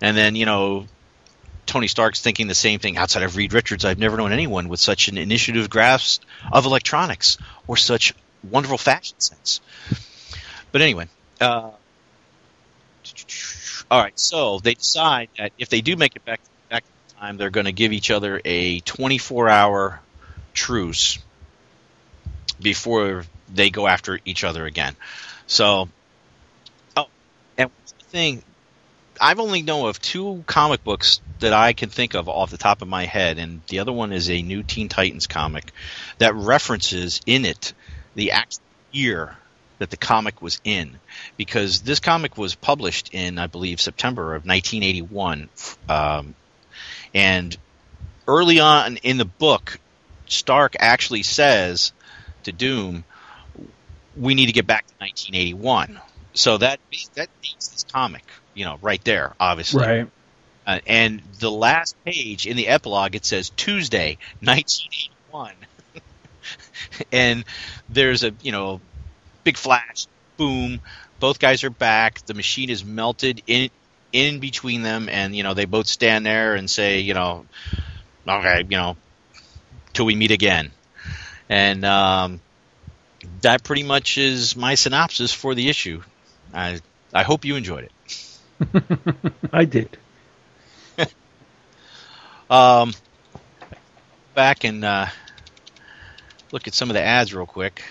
and then you know. Tony Stark's thinking the same thing outside of Reed Richards. I've never known anyone with such an initiative grasp of electronics or such wonderful fashion sense. But anyway, uh, all right. So they decide that if they do make it back back to time, they're going to give each other a 24-hour truce before they go after each other again. So, oh, and thing, I've only know of two comic books that I can think of off the top of my head, and the other one is a new Teen Titans comic that references in it the actual year that the comic was in because this comic was published in I believe September of 1981 um, and early on in the book Stark actually says to Doom we need to get back to 1981 so that that dates this comic you know right there obviously. Right. Uh, and the last page in the epilogue it says Tuesday 1981 <laughs> and there's a you know big flash, boom, both guys are back. The machine is melted in in between them, and you know they both stand there and say, you know, okay, you know, till we meet again. And um, that pretty much is my synopsis for the issue. I I hope you enjoyed it. <laughs> I did. <laughs> um, back and uh, look at some of the ads real quick.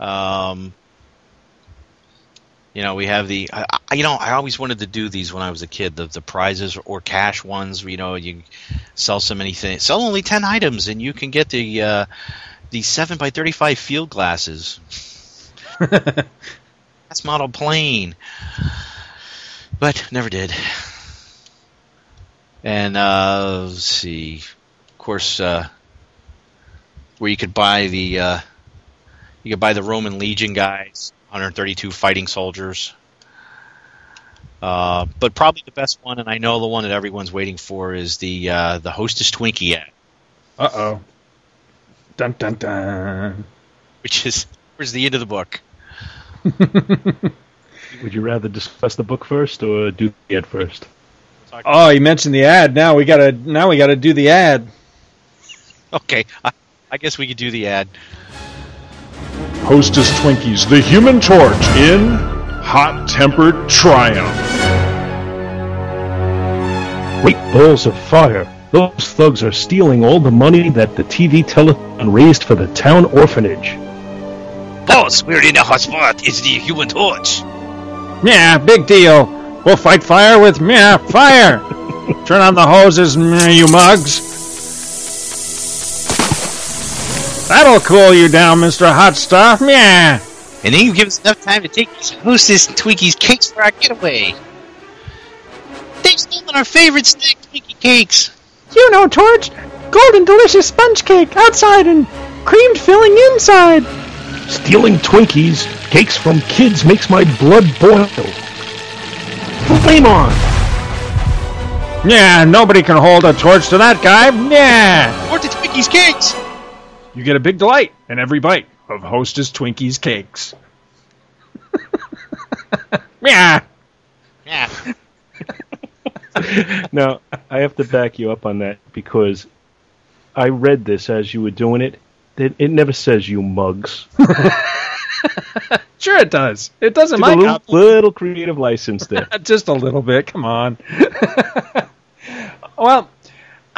Um, you know, we have the. I, you know, I always wanted to do these when I was a kid. The the prizes or cash ones. You know, you sell so many things. Sell only ten items, and you can get the uh, the seven by thirty five field glasses. <laughs> That's model plane, but never did. And uh, let's see, of course, uh, where you could buy the uh, you could buy the Roman Legion guys, 132 fighting soldiers. Uh, but probably the best one, and I know the one that everyone's waiting for, is the uh, the Hostess Twinkie ad. Uh oh. Dun dun dun. Which is where's the end of the book? <laughs> Would you rather discuss the book first or do the ad first? Oh, you mentioned the ad. Now we gotta now we gotta do the ad. Okay, I, I guess we could do the ad. Hostess Twinkies, the Human Torch in Hot Tempered Triumph. Great balls of fire! Those thugs are stealing all the money that the TV telethon raised for the town orphanage. Boss, we're in a hot spot. It's the Human Torch. Yeah, big deal. We'll fight fire with yeah, fire. <laughs> Turn on the hoses, meh, you mugs. That'll cool you down, Mr. Hot Stuff. Yeah. And then you give us enough time to take these Hostess and Twinkies cakes for our getaway. They've stolen our favorite snack Twinkie cakes. You know, Torch. Golden delicious sponge cake outside and creamed filling inside. Stealing Twinkies, cakes from kids makes my blood boil. Flame on! Yeah, nobody can hold a torch to that guy. Yeah. Or to Twinkies cakes. You get a big delight in every bite of Hostess Twinkies cakes. <laughs> Yeah. Yeah. now I have to back you up on that because I read this as you were doing it. It, it never says you mugs. <laughs> Sure, it does. It doesn't. Took My a little, little creative license there. <laughs> just a little bit. Come on. well,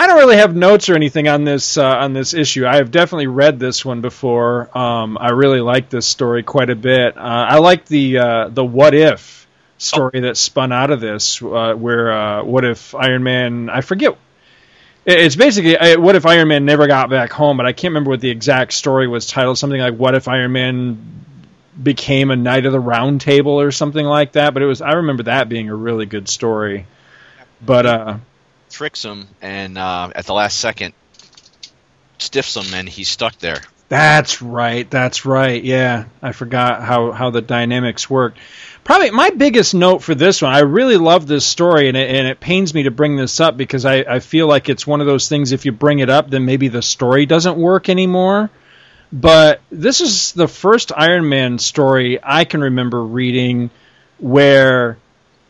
I don't really have notes or anything on this uh, on this issue. I have definitely read this one before. Um, I really like this story quite a bit. Uh, I like the uh, the what if story that spun out of this, uh, where uh, what if Iron Man? I forget. It's basically uh, what if Iron Man never got back home, but I can't remember what the exact story was titled. Something like "What if Iron Man became a knight of the round table or something like that but it was i remember that being a really good story but Tricks him, and uh, at the last second, stiffs him, and he's stuck there. that's right. That's right. Yeah. I forgot how how the dynamics worked probably my biggest note for this one i really love this story and it, and it pains me to bring this up because I, I feel like it's one of those things if you bring it up then maybe the story doesn't work anymore. But this is the first Iron Man story I can remember reading where,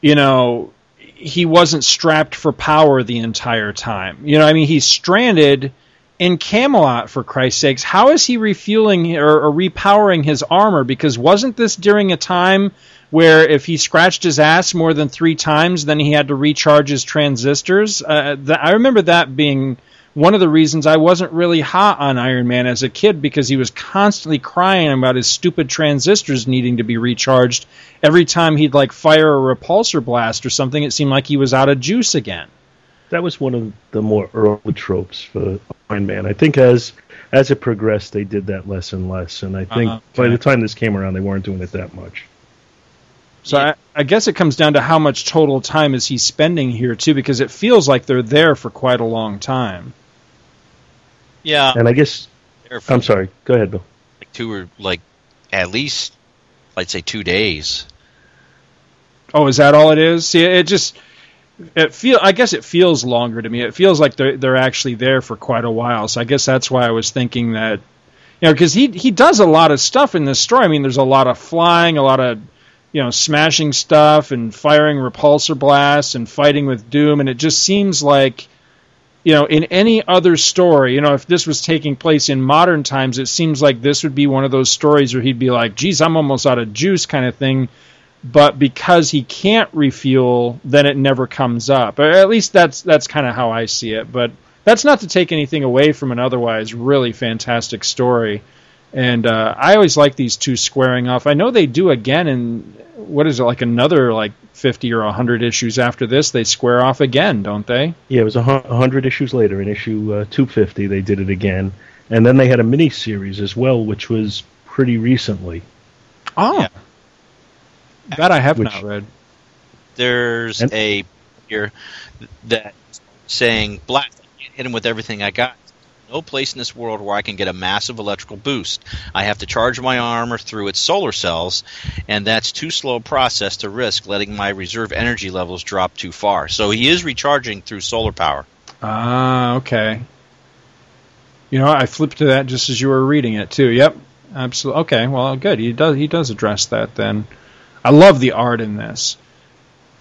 you know, he wasn't strapped for power the entire time. You know, I mean, he's stranded in Camelot for Christ's sakes. How is he refueling or, or repowering his armor? Because wasn't this during a time where if he scratched his ass more than three times, then he had to recharge his transistors? Uh, I remember that being one of the reasons I wasn't really hot on Iron Man as a kid because he was constantly crying about his stupid transistors needing to be recharged. Every time he'd like fire a repulsor blast or something, it seemed like he was out of juice again. That was one of the more early tropes for Iron Man. I think as as it progressed, they did that less and less, and I think Uh-huh, by the time this came around, they weren't doing it that much. So I, I guess it comes down to how much total time is he spending here too, because it feels like they're there for quite a long time. Yeah, And I guess there I'm sorry. Go ahead, Bill. like two or like at least I'd say two days. Oh, is that all it is? See, it just it feel. I guess it feels longer to me. It feels like they're they're actually there for quite a while. So I guess that's why I was thinking that, you know, because he he does a lot of stuff in this story. I mean, there's a lot of flying, a lot of you know smashing stuff, and firing repulsor blasts, and fighting with Doom, and it just seems like. You know, in any other story, you know, if this was taking place in modern times, it seems like this would be one of those stories where he'd be like, geez, I'm almost out of juice kind of thing but because he can't refuel, then it never comes up. Or at least that's that's kind of how I see it. But that's not to take anything away from an otherwise really fantastic story. And uh, I always like these two squaring off. I know they do again in what is it like another like fifty or hundred issues after this. They square off again, don't they? Yeah, it was a hundred issues later. In issue uh, 250, they did it again, and then they had a mini series as well, which was pretty recently. Oh, Yeah. that I have Which- not read. There's And- a here that saying black hit him with everything I got. No place in this world where I can get a massive electrical boost. I have to charge my armor through its solar cells, and that's too slow a process to risk letting my reserve energy levels drop too far. So he is recharging through solar power. Ah, okay. You know, I flipped to that just as you were reading it too. Yep, absolutely. Okay, well, good. He does. He does address that. Then, I love the art in this.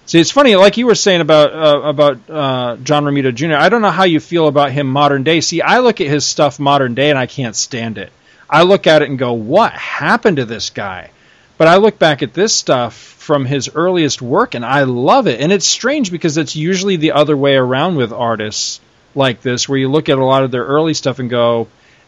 See, it's funny, like you were saying about uh, about uh, John Romita Jr. I don't know how you feel about him modern day. See, I look at his stuff modern day and I can't stand it. I look at it and go, "What happened to this guy?" But I look back at this stuff from his earliest work and I love it. And it's strange because it's usually the other way around with artists like this, where you look at a lot of their early stuff and go,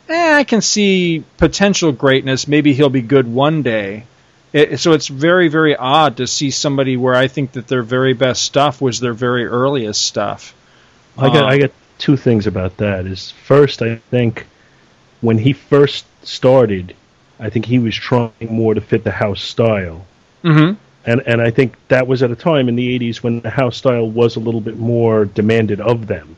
eh, I can see potential greatness. Maybe he'll be good one day. It, so it's very, very odd to see somebody where I think that their very best stuff was their very earliest stuff. I got Um, I got two things about that. Is first, I think when he first started, I think he was trying more to fit the house style, Mm-hmm. and and I think that was at a time in the '80s when the house style was a little bit more demanded of them.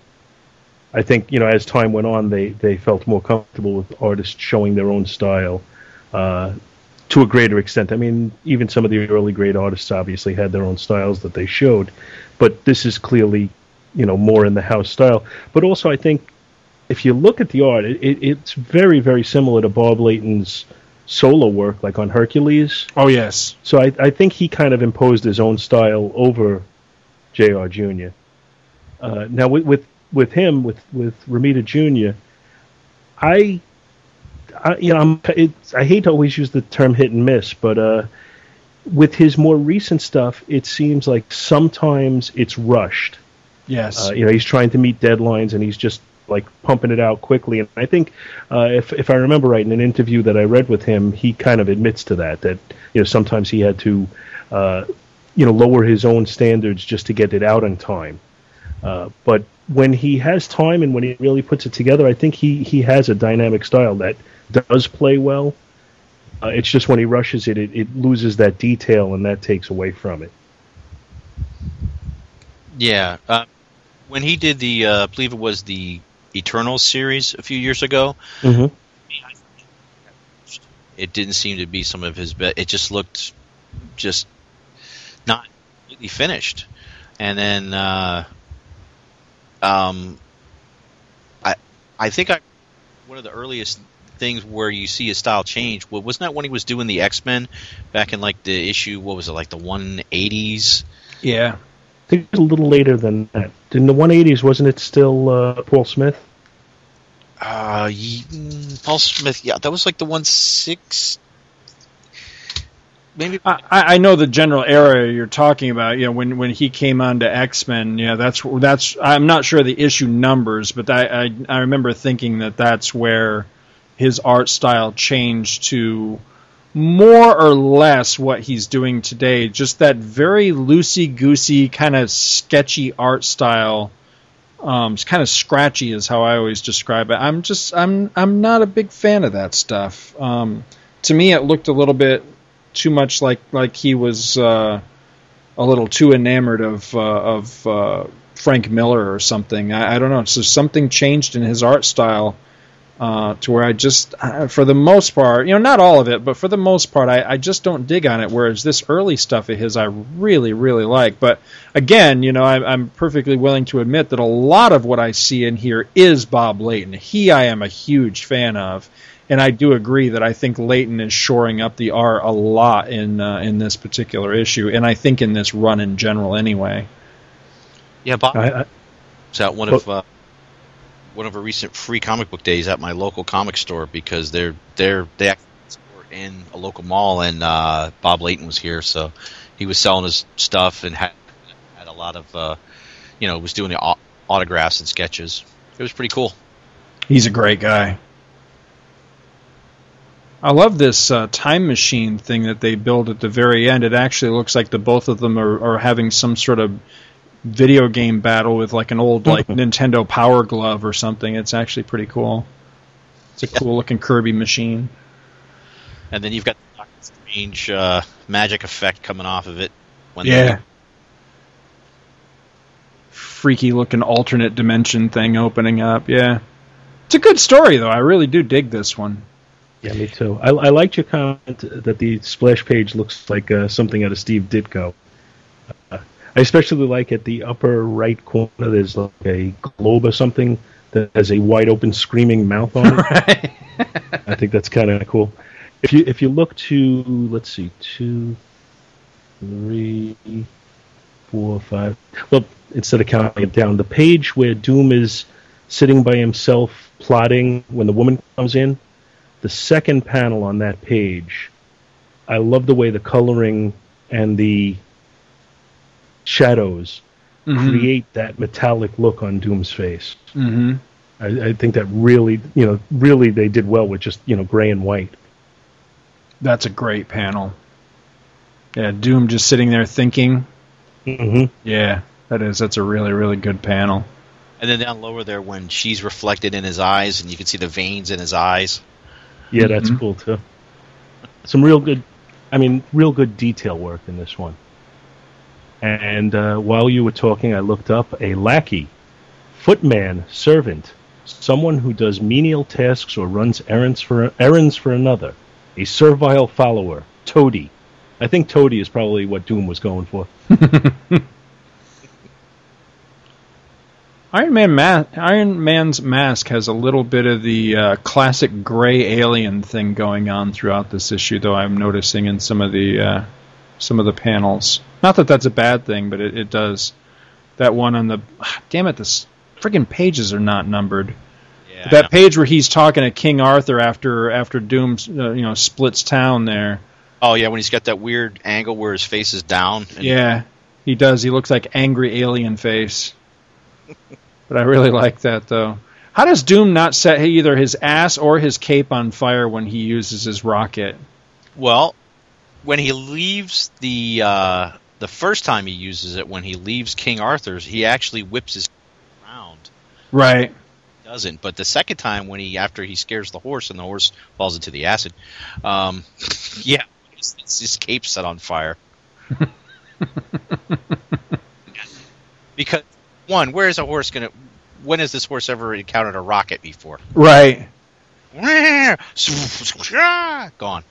I think you know as time went on, they they felt more comfortable with artists showing their own style. Uh, to a greater extent. I mean, even some of the early great artists obviously had their own styles that they showed, but this is clearly, you know, more in the house style. But also, I think if you look at the art, it, it, it's very, very similar to Bob Layton's solo work, like on Hercules. Oh yes. So I, I think he kind of imposed his own style over Jr. Jr. Uh, now with, with with him with with Romita Jr. I, I you know I'm it's, I hate to always use the term hit and miss, but uh, with his more recent stuff, it seems like sometimes it's rushed. Yes. Uh, you know, he's trying to meet deadlines and he's just like pumping it out quickly. And I think, uh, if if I remember right, in an interview that I read with him, he kind of admits to that. That you know sometimes he had to, uh, you know, lower his own standards just to get it out on time. Uh, but when he has time and when he really puts it together, I think he he has a dynamic style that does play well. Uh, it's just when he rushes it, it, it loses that detail and that takes away from it. Yeah. Uh, when he did the, uh, I believe it was the Eternal series a few years ago, Mm-hmm. it didn't seem to be some of his best. It just looked just not completely finished. And then, uh, um, I I think I one of the earliest things where you see his style change. Well, wasn't that when he was doing the X Men back in like the issue? What was it like the one eighties? yeah. I think a little later than that. In the 180s, wasn't it still uh, Paul Smith? Uh, mm, Paul Smith. Yeah, that was like the one six. Maybe I, I know the general era you're talking about. You know, when when he came on to X Men, yeah, that's that's. I'm not sure the issue numbers, but I, I I remember thinking that that's where his art style changed to more or less what he's doing today. Just that very loosey goosey kind of sketchy art style. Um, it's kind of scratchy, is how I always describe it. I'm just I'm I'm not a big fan of that stuff. Um, to me, it looked a little bit too much like like he was uh, a little too enamored of uh, of uh, Frank Miller or something. I, I don't know. So something changed in his art style uh, to where I just, uh, for the most part, you know, not all of it, but for the most part, I, I just don't dig on it. Whereas this early stuff of his, I really really like. But again, you know, I, I'm perfectly willing to admit that a lot of what I see in here is Bob Layton. He, I am a huge fan of. And I do agree that I think Layton is shoring up the art a lot in uh, in this particular issue, and I think in this run in general anyway. yeah, Bob I, I, was at one of uh, one of our recent free comic book days at my local comic store because they're they're they actually in a local mall, and uh, Bob Layton was here, so he was selling his stuff and had had a lot of uh, you know was doing the autographs and sketches. It was pretty cool. He's a great guy. I love this uh, time machine thing that they build at the very end. It actually looks like the both of them are, are having some sort of video game battle with like an old <laughs> like Nintendo Power Glove or something. It's actually pretty cool. It's a cool looking Kirby machine. And then you've got the Doctor Strange uh, magic effect coming off of it. When Yeah. Freaky looking alternate dimension thing opening up. Yeah. It's a good story though. I really do dig this one. yeah, me too. I, I liked your comment that the splash page looks like uh, something out of Steve Ditko. I especially like at the upper right corner, there's like a globe or something that has a wide open screaming mouth on it. <laughs> <laughs> I think that's kind of cool. If you if you look to let's see, two, three, four, five. Well, instead of counting it down, the page where Doom is sitting by himself plotting when the woman comes in, the second panel on that page, I love the way the coloring and the shadows create that metallic look on Doom's face. Mm-hmm. I, I think that really, you know, really they did well with just you know gray and white. That's a great panel. Yeah, Doom just sitting there thinking. hmm Yeah, that is. That's a really, really good panel. And then down lower there, when she's reflected in his eyes, and you can see the veins in his eyes. Yeah, that's Mhm. cool too. Some real good, I mean, real good detail work in this one. And uh, while you were talking, I looked up a lackey, footman, servant, someone who does menial tasks or runs errands for errands for another, a servile follower, toady. I think toady is probably what Doom was going for. <laughs> Iron Man ma- Iron Man's mask has a little bit of the uh, classic gray alien thing going on throughout this issue, though I'm noticing in some of the uh, some of the panels. Not that that's a bad thing, but it, it does. That one on the <sighs> damn it, the friggin' pages are not numbered. Yeah, that page where he's talking to King Arthur after after Doom, uh, you know, splits town there. oh yeah, when he's got that weird angle where his face is down. and- Yeah, he does. He looks like angry alien face. <laughs> but I really like that though. How does Doom not set either his ass or his cape on fire when he uses his rocket? Well, when he leaves the uh, the first time he uses it, when he leaves King Arthur's, he actually whips his around. Right. Doesn't, but the second time when he after he scares the horse and the horse falls into the acid, um, <laughs> yeah, his, his cape's set on fire. <laughs> because one, where is a horse gonna? When has this horse ever encountered a rocket before? Right. Gone.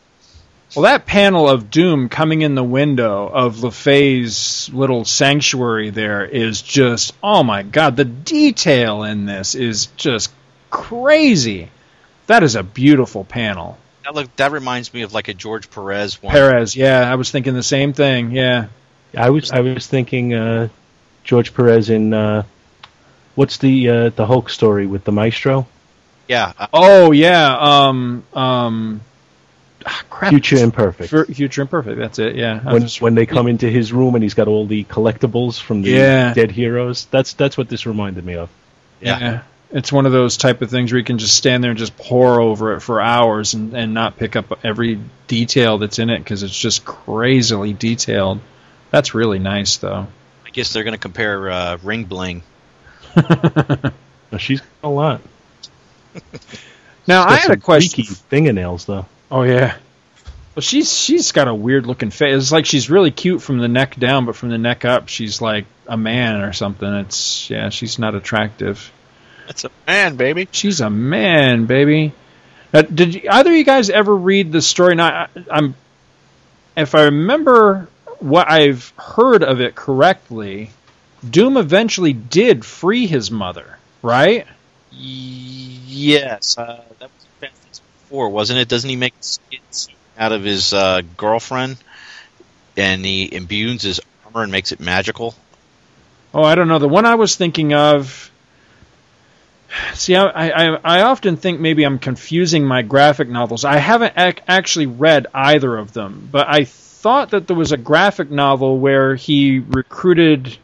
Well, that panel of Doom coming in the window of LeFay's little sanctuary there is just, oh my god, the detail in this is just crazy. That is a beautiful panel. That look that reminds me of like a George Perez one. Perez, yeah, I was thinking the same thing. Yeah. I was I was thinking uh, George Perez in uh, what's the uh, the Hulk story with the Maestro? Yeah, uh, Oh yeah. Um. Um. Ah, crap. Future Imperfect. Fu- Future Imperfect. That's it. Yeah. When was- when they come into his room and he's got all the collectibles from the Yeah. dead heroes. That's that's what this reminded me of. yeah. It's one of those type of things where you can just stand there and just pour over it for hours and, and not pick up every detail that's in it because it's just crazily detailed. That's really nice, though. I guess they're going to compare uh, Ring Bling. <laughs> Now, she's got a lot. Now, I had a question. freaky fingernails though. Oh yeah. Well, she's she's got a weird looking face. It's like she's really cute from the neck down, but from the neck up, she's like a man or something. It's yeah, she's not attractive. That's a man, baby. She's a man, baby. Now, did you, either of you guys ever read the story? Now, I, I'm, if I remember what I've heard of it correctly, Doom eventually did free his mother, right? Yes, uh, that was Four, wasn't it? Doesn't he make a skin suit out of his uh, girlfriend, and he imbues his armor and makes it magical? Oh, I don't know. The one I was thinking of. See, I, I, I often think maybe I'm confusing my graphic novels. I haven't ac- actually read either of them, but I thought that there was a graphic novel where he recruited.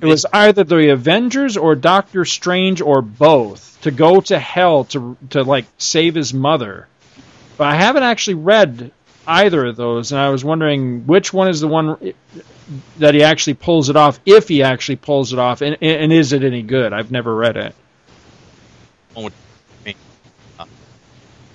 It was either the Avengers or Doctor Strange or both to go to hell to to like save his mother. But I haven't actually read either of those, and I was wondering which one is the one that he actually pulls it off, if he actually pulls it off, and, and is it any good? I've never read it.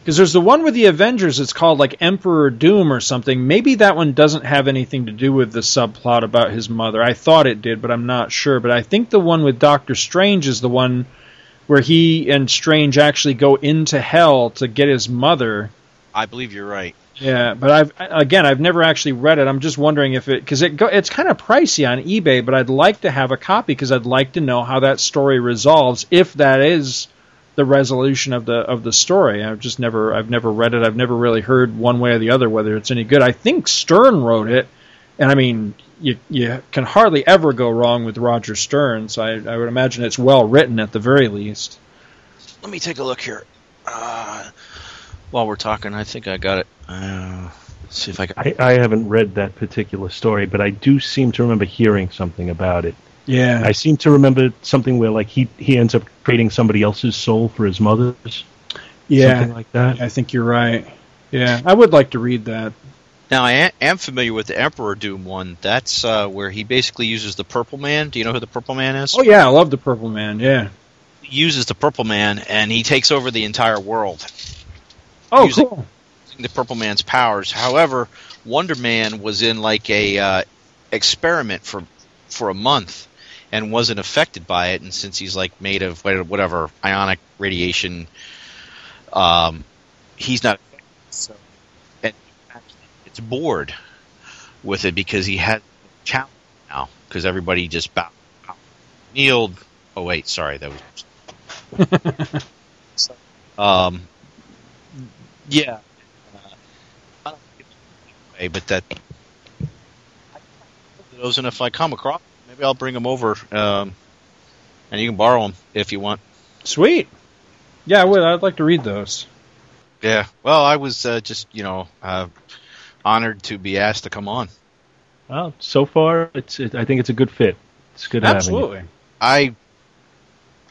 Because there's the one with the Avengers. It's called like Emperor Doom or something. Maybe that one doesn't have anything to do with the subplot about his mother. I thought it did, but I'm not sure. But I think the one with Doctor Strange is the one where he and Strange actually go into hell to get his mother. I believe you're right. Yeah, but I've again I've never actually read it. I'm just wondering if it because it go, it's kind of pricey on eBay, but I'd like to have a copy because I'd like to know how that story resolves if that is the resolution of the of the story. I've just never I've never read it. I've never really heard one way or the other whether it's any good. I think Stern wrote it, and I mean you you can hardly ever go wrong with Roger Stern. So I, I would imagine it's well written at the very least. Let me take a look here. Uh, while we're talking, I think I got it. Uh, see if I can. I, I haven't read that particular story, but I do seem to remember hearing something about it. Yeah, I seem to remember something where like he he ends up trading somebody else's soul for his mother's. yeah, something like that. I think you're right. Yeah, I would like to read that. Now I am familiar with the Emperor Doom one. That's uh, where he basically uses the Purple Man. Do you know who the Purple Man is? Oh yeah, I love the Purple Man. Yeah. He uses the Purple Man and he takes over the entire world Oh, Using- cool. using the Purple Man's powers. However, Wonder Man was in like a uh, experiment for for a month and wasn't affected by it. And since he's like made of whatever ionic radiation, um, he's not. So, and it's bored with it because he had challenge now because everybody just bowed, kneeled, Oh wait, sorry, that was. <laughs> um, yeah. Uh, but that. Those, and if I come across, maybe I'll bring them over, um, and you can borrow them if you want. Sweet. Yeah, I would. I'd like to read those. Yeah. Well, I was uh, just you know uh, honored to be asked to come on. Well, so far, it's. It, I think it's a good fit. It's good. Absolutely. I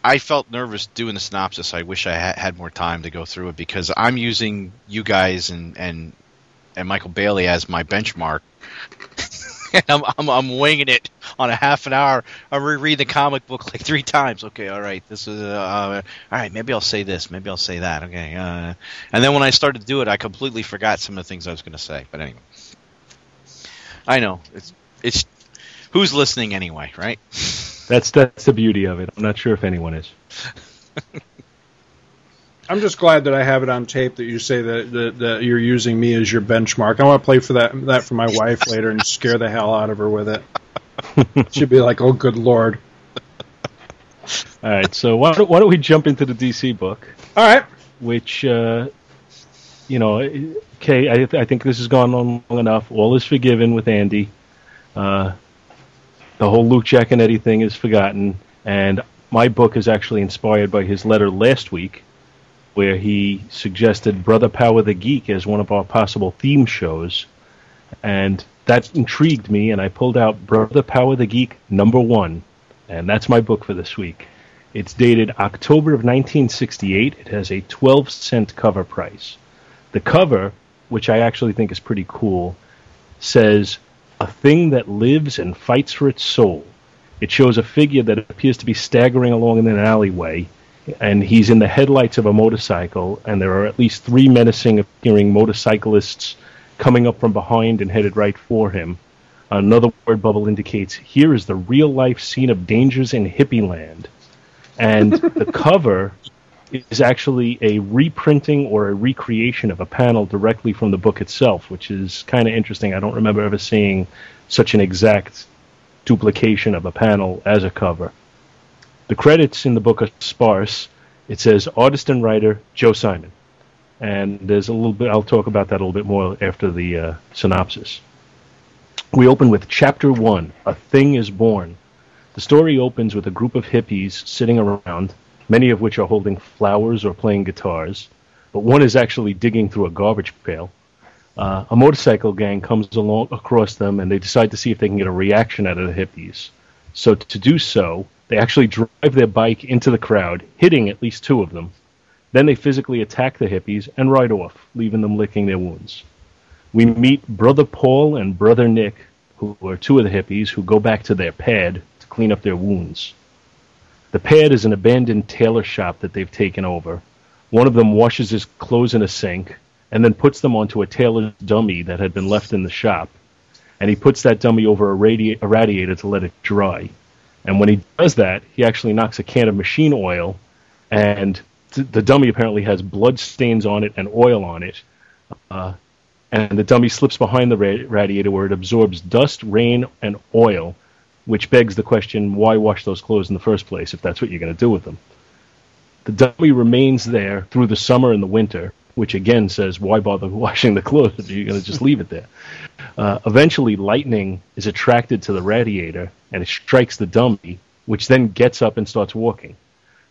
I felt nervous doing the synopsis. I wish I had, had more time to go through it because I'm using you guys and and and Michael Bailey as my benchmark. <laughs> <laughs> I'm, I'm I'm winging it on a half an hour. I reread the comic book like three times. Okay, all right, this is uh, all right. Maybe I'll say this. Maybe I'll say that. Okay, uh, and then when I started to do it, I completely forgot some of the things I was going to say. But anyway, I know it's it's who's listening anyway, right? That's that's the beauty of it. I'm not sure if anyone is. <laughs> I'm just glad that I have it on tape that you say that, that, that you're using me as your benchmark. I want to play for that that for my wife later and scare the hell out of her with it. She'd be like, "Oh, good lord!" All right, so why don't, why don't we jump into the DC book, All right. which uh, you know, okay, I, I think this has gone on long enough. All is forgiven with Andy. Uh, the whole Luke Jack and Eddie thing is forgotten, and my book is actually inspired by his letter last week, where he suggested Brother Power the Geek as one of our possible theme shows, and that intrigued me, and I pulled out Brother Power the Geek number one, and that's my book for this week. It's dated October of 1968. It has a 12 cent cover price. The cover, which I actually think is pretty cool, says a thing that lives and fights for its soul. It shows a figure that appears to be staggering along in an alleyway, and he's in the headlights of a motorcycle, and there are at least three menacing appearing motorcyclists coming up from behind and headed right for him. Another word bubble indicates here is the real life scene of dangers in hippie land. And <laughs> the cover is actually a reprinting or a recreation of a panel directly from the book itself, which is kind of interesting. I don't remember ever seeing such an exact duplication of a panel as a cover. The credits in the book are sparse. It says artist and writer Joe Simon, and there's a little bit. I'll talk about that a little bit more after the uh, synopsis. We open with chapter one: A Thing is Born. The story opens with a group of hippies sitting around many of which are holding flowers or playing guitars, but one is actually digging through a garbage pail. Uh, a motorcycle gang comes along across them, and they decide to see if they can get a reaction out of the hippies. So to do so, they actually drive their bike into the crowd, hitting at least two of them. Then they physically attack the hippies and ride off, leaving them licking their wounds. We meet Brother Paul and Brother Nick, who are two of the hippies, who go back to their pad to clean up their wounds. The pad is an abandoned tailor shop that they've taken over. One of them washes his clothes in a sink and then puts them onto a tailor's dummy that had been left in the shop. And he puts that dummy over a, radi- a radiator to let it dry. And when he does that, he actually knocks a can of machine oil, and th- the dummy apparently has blood stains on it and oil on it. Uh, and the dummy slips behind the ra- radiator where it absorbs dust, rain, and oil which begs the question why wash those clothes in the first place if that's what you're going to do with them? The dummy remains there through the summer and the winter, which again says why bother <laughs> washing the clothes you're going to just leave it there? Uh, eventually, lightning is attracted to the radiator and it strikes the dummy, which then gets up and starts walking.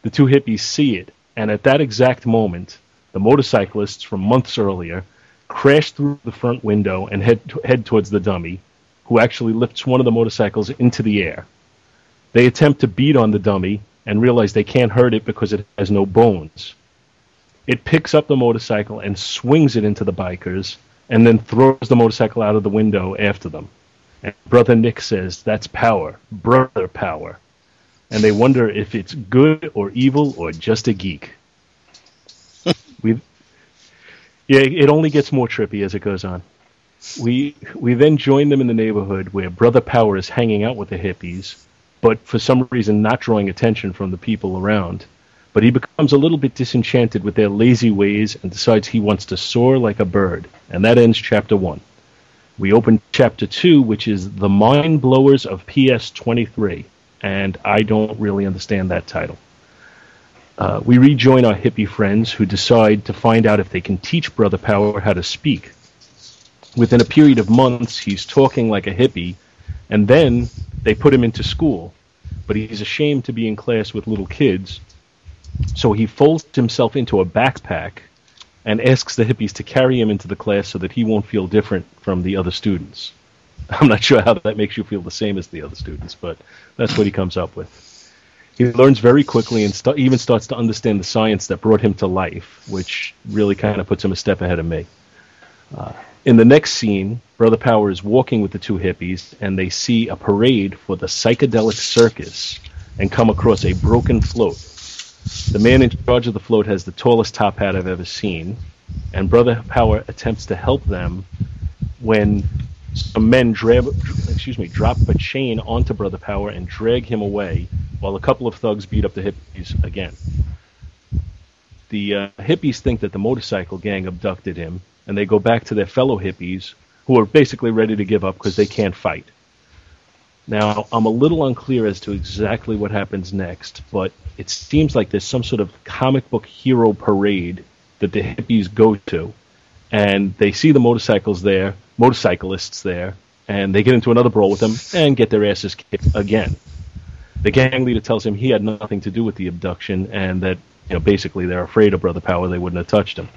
The two hippies see it, and at that exact moment, the motorcyclists from months earlier crash through the front window and head, head towards the dummy, who actually lifts one of the motorcycles into the air. They attempt to beat on the dummy and realize they can't hurt it because it has no bones. It picks up the motorcycle and swings it into the bikers and then throws the motorcycle out of the window after them. And Brother Nick says, That's power, brother power. And they wonder if it's good or evil or just a geek. <laughs> we yeah, it only gets more trippy as it goes on. We we then join them in the neighborhood where Brother Power is hanging out with the hippies, but for some reason not drawing attention from the people around. But he becomes a little bit disenchanted with their lazy ways and decides he wants to soar like a bird. And that ends chapter one. We open chapter two, which is The Mind Blowers of PS 23. and I don't really understand that title. Uh, we rejoin our hippie friends who decide to find out if they can teach Brother Power how to speak. Within a period of months, he's talking like a hippie, and then they put him into school. But he's ashamed to be in class with little kids, so he folds himself into a backpack and asks the hippies to carry him into the class so that he won't feel different from the other students. <laughs> I'm not sure how that makes you feel the same as the other students, but that's what he comes up with. He learns very quickly and st- even starts to understand the science that brought him to life, which really kind of puts him a step ahead of me. Uh, in the next scene, Brother Power is walking with the two hippies, and they see a parade for the psychedelic circus and come across a broken float. The man in charge of the float has the tallest top hat I've ever seen, and Brother Power attempts to help them when some men drab, excuse me, drop a chain onto Brother Power and drag him away, while a couple of thugs beat up the hippies again. The uh, hippies think that the motorcycle gang abducted him, and they go back to their fellow hippies, who are basically ready to give up because they can't fight. Now, I'm a little unclear as to exactly what happens next, but it seems like there's some sort of comic book hero parade that the hippies go to, and they see the motorcycles there, motorcyclists there, and they get into another brawl with them and get their asses kicked again. The gang leader tells him he had nothing to do with the abduction and that you know basically they're afraid of Brother Power, they wouldn't have touched him.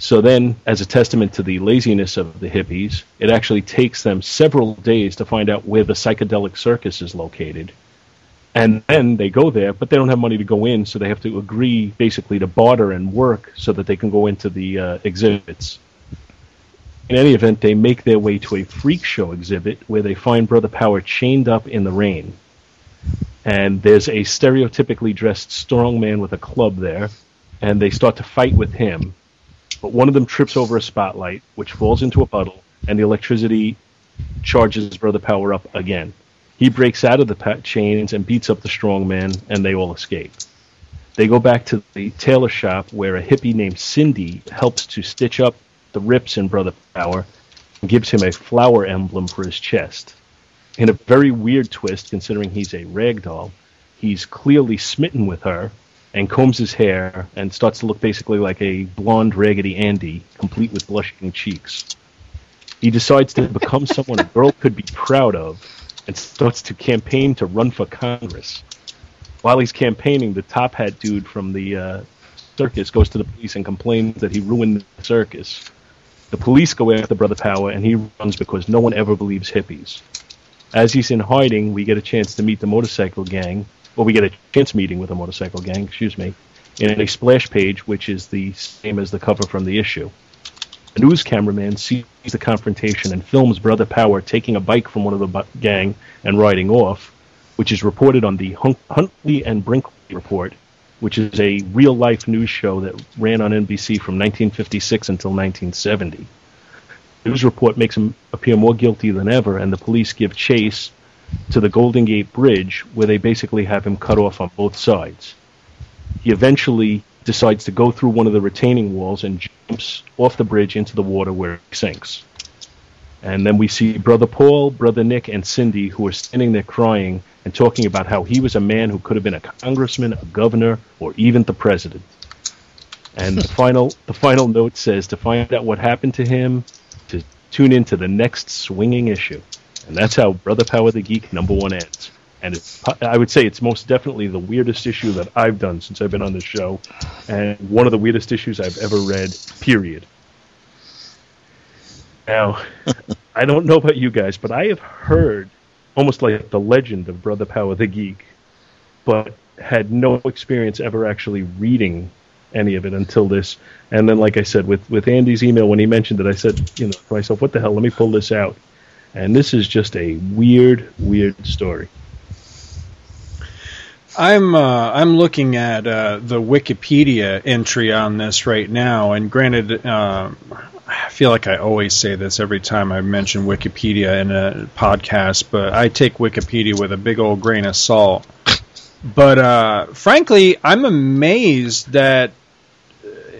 So then, as a testament to the laziness of the hippies, it actually takes them several days to find out where the psychedelic circus is located. And then they go there, but they don't have money to go in, so they have to agree basically to barter and work so that they can go into the uh, exhibits. In any event, they make their way to a freak show exhibit where they find Brother Power chained up in the rain. And there's a stereotypically dressed strong man with a club there, and they start to fight with him but one of them trips over a spotlight, which falls into a puddle, and the electricity charges Brother Power up again. He breaks out of the pa- chains and beats up the strong man, and they all escape. They go back to the tailor shop where a hippie named Cindy helps to stitch up the rips in Brother Power and gives him a flower emblem for his chest. In a very weird twist, considering he's a rag doll, he's clearly smitten with her and combs his hair and starts to look basically like a blonde Raggedy Andy, complete with blushing cheeks. He decides to become <laughs> someone a girl could be proud of and starts to campaign to run for Congress. While he's campaigning, the top hat dude from the uh, circus goes to the police and complains that he ruined the circus. The police go after Brother Power, and he runs because no one ever believes hippies. As he's in hiding, we get a chance to meet the motorcycle gang, or we get a chance meeting with a motorcycle gang, excuse me, in a splash page which is the same as the cover from the issue. A news cameraman sees the confrontation and films Brother Power taking a bike from one of the bu- gang and riding off, which is reported on the Hun- Huntley and Brinkley report, which is a real life news show that ran on NBC from 1956 until 1970. The news report makes him appear more guilty than ever, and the police give chase to the Golden Gate Bridge, where they basically have him cut off on both sides. He eventually decides to go through one of the retaining walls and jumps off the bridge into the water where he sinks. And then we see Brother Paul, Brother Nick, and Cindy, who are standing there crying and talking about how he was a man who could have been a congressman, a governor, or even the president. And the final, the final note says to find out what happened to him, to tune into the next swinging issue. And that's how Brother Power the Geek number one ends. And it's, I would say it's most definitely the weirdest issue that I've done since I've been on the show, and one of the weirdest issues I've ever read, period. Now, <laughs> I don't know about you guys, but I have heard almost like the legend of Brother Power the Geek, but had no experience ever actually reading any of it until this. And then, like I said, with, with Andy's email, when he mentioned it, I said, you know, to myself, what the hell, let me pull this out. And this is just a weird, weird story. I'm uh, I'm looking at uh, the Wikipedia entry on this right now, and granted, uh, I feel like I always say this every time I mention Wikipedia in a podcast, but I take Wikipedia with a big old grain of salt. But uh, frankly, I'm amazed that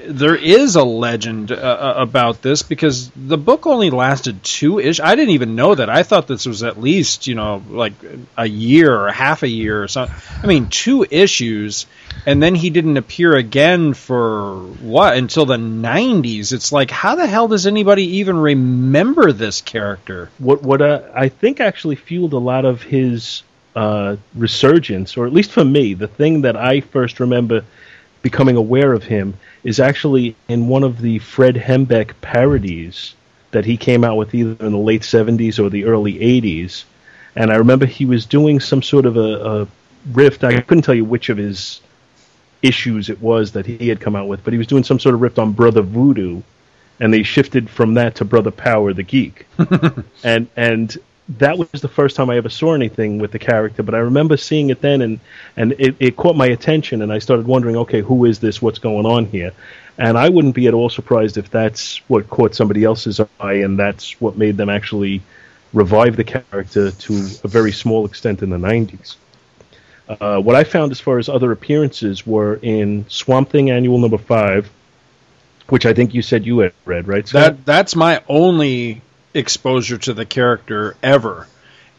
there is a legend uh, uh, about this because the book only lasted two ish. I didn't even know that. I thought this was at least you know like a year or half a year or something. I mean, two issues, and then he didn't appear again for what until the '90s. It's like, how the hell does anybody even remember this character? What what uh, I think actually fueled a lot of his uh, resurgence, or at least for me, the thing that I first remember becoming aware of him is actually in one of the Fred Hembeck parodies that he came out with either in the late 70s or the early 80s. And I remember he was doing some sort of a, a riff. I couldn't tell you which of his issues it was that he had come out with, but he was doing some sort of riff on Brother Voodoo, and they shifted from that to Brother Power the Geek. <laughs> and and that was the first time I ever saw anything with the character, but I remember seeing it then, and and it, it caught my attention, and I started wondering, okay, who is this? What's going on here? And I wouldn't be at all surprised if that's what caught somebody else's eye, and that's what made them actually revive the character to a very small extent in the '90s. Uh, what I found as far as other appearances were in Swamp Thing Annual Number Five, which I think you said you had read, right? Scott? That that's my only exposure to the character ever.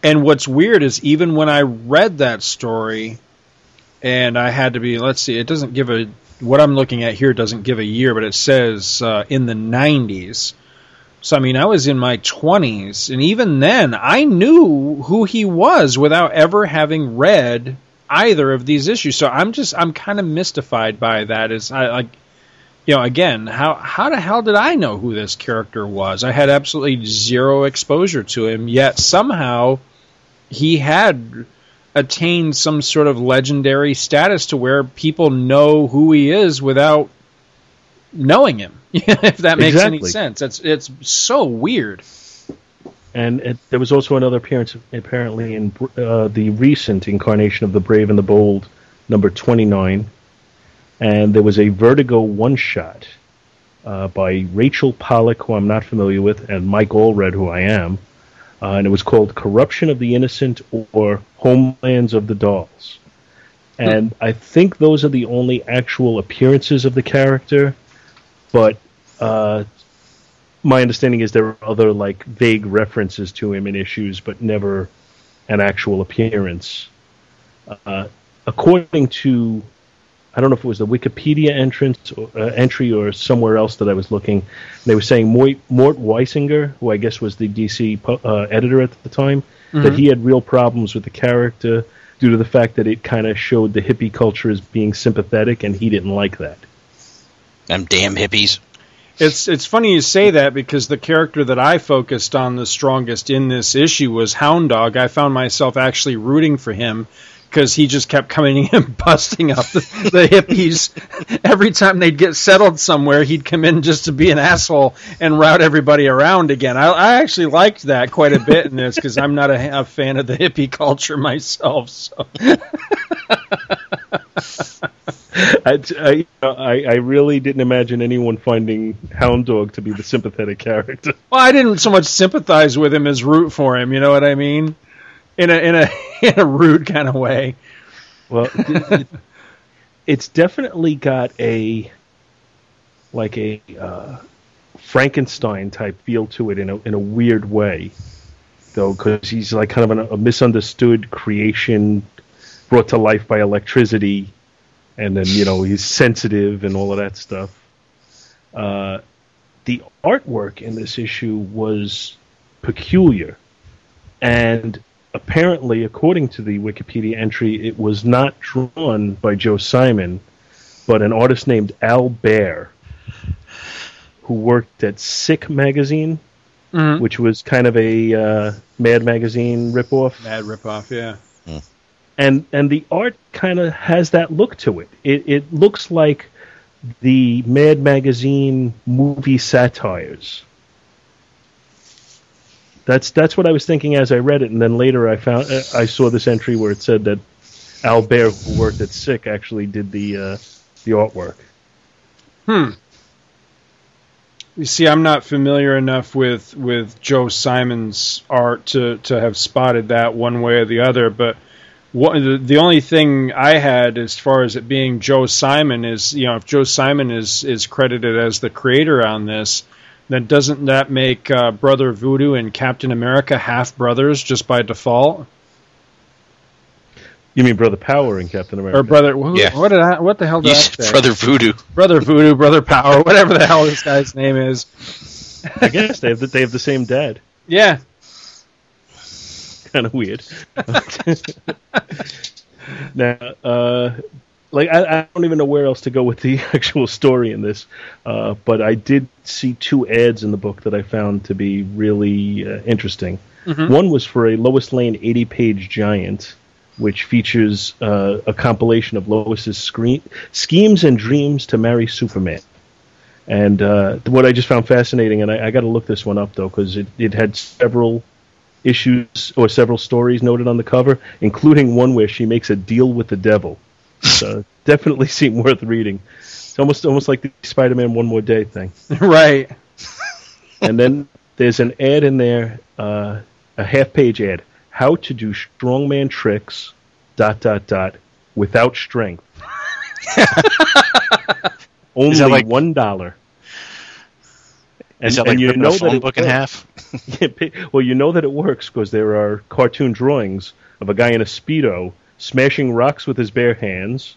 And what's weird is even when I read that story, and I had to be, let's see, it doesn't give a, what I'm looking at here doesn't give a year, but it says uh, in the 90s. So, I mean, I was in my 20s, and even then, I knew who he was without ever having read either of these issues. So I'm just, I'm kind of mystified by that. Is I like, you know, again, how how the hell did I know who this character was? I had absolutely zero exposure to him, yet somehow he had attained some sort of legendary status to where people know who he is without knowing him. <laughs> if that makes any sense, it's it's so weird. And it, there was also another appearance, apparently, in uh, the recent incarnation of The Brave and the Bold, number 29. And there was a Vertigo one shot uh, by Rachel Pollack, who I'm not familiar with, and Mike Allred, who I am. Uh, and it was called Corruption of the Innocent or Homelands of the Dolls. And I think those are the only actual appearances of the character. But uh, my understanding is there are other like vague references to him in issues, but never an actual appearance. Uh, according to, I don't know if it was the Wikipedia entrance or, uh, entry or somewhere else that I was looking, they were saying Mort, Mort Weisinger, who I guess was the DC pu- uh, editor at the time, that he had real problems with the character due to the fact that it kind of showed the hippie culture as being sympathetic, and he didn't like that. Them damn hippies. It's it's funny you say that because the character that I focused on the strongest in this issue was Hound Dog. I found myself actually rooting for him because he just kept coming in and <laughs> busting up the, the hippies every time they'd get settled somewhere. He'd come in just to be an asshole and route everybody around again. I, I actually liked that quite a bit in this because I'm not a, a fan of the hippie culture <laughs> myself. So <laughs> I, I, I I really didn't imagine anyone finding Hound Dog to be the sympathetic character. Well, I didn't so much sympathize with him as root for him. You know what I mean? In a in a <laughs> in a rude kind of way. Well, it- it- it's definitely got a like a uh, Frankenstein type feel to it in a in a weird way, though, because he's like kind of an, a misunderstood creation brought to life by electricity, and then you know he's sensitive and all of that stuff. Uh, the artwork in this issue was peculiar, and apparently, according to the Wikipedia entry, it was not drawn by Joe Simon, but an artist named Al Bare, who worked at Sick magazine, Mhm. which was kind of a uh, Mad magazine ripoff Mad ripoff, yeah. and and the art kind of has that look to it. It it looks like the Mad Magazine movie satires. That's that's what I was thinking as I read it, and then later I found I saw this entry where it said that Al Bare, who worked at Sick, actually did the uh, the artwork. Hmm. You see, I'm not familiar enough with, with Joe Simon's art to, to have spotted that one way or the other, but what, the, the only thing I had as far as it being Joe Simon is, you know, if Joe Simon is is credited as the creator on this, then doesn't that make uh, Brother Voodoo and Captain America half brothers just by default? You mean Brother Power and Captain America? Or brother? Who, Yeah. What did I? What the hell did You I said say? Brother Voodoo. Brother Voodoo, Brother Power, <laughs> whatever the hell this guy's name is. I guess they have the, they have the same dad. Yeah, kind of weird. <laughs> now, uh, like I, I don't even know where else to go with the <laughs> actual story in this, uh, but I did see two ads in the book that I found to be really uh, interesting. One was for a Lois Lane 80-page giant, which features uh, a compilation of Lois's screen, schemes and dreams to marry Superman. And uh, what I just found fascinating, and I, I got to look this one up though, because it, it had several issues or several stories noted on the cover, including one where she makes a deal with the devil. So definitely <laughs> seem worth reading. It's almost almost like the Spider-Man One More Day thing. <laughs> right. And then there's an ad in there, uh, a half-page ad: how to do strongman tricks, dot dot dot, without strength. <laughs> Only that like- one dollar. And, Is that and like you know a that phone it book in works. half? well, you know that it works because there are cartoon drawings of a guy in a speedo smashing rocks with his bare hands,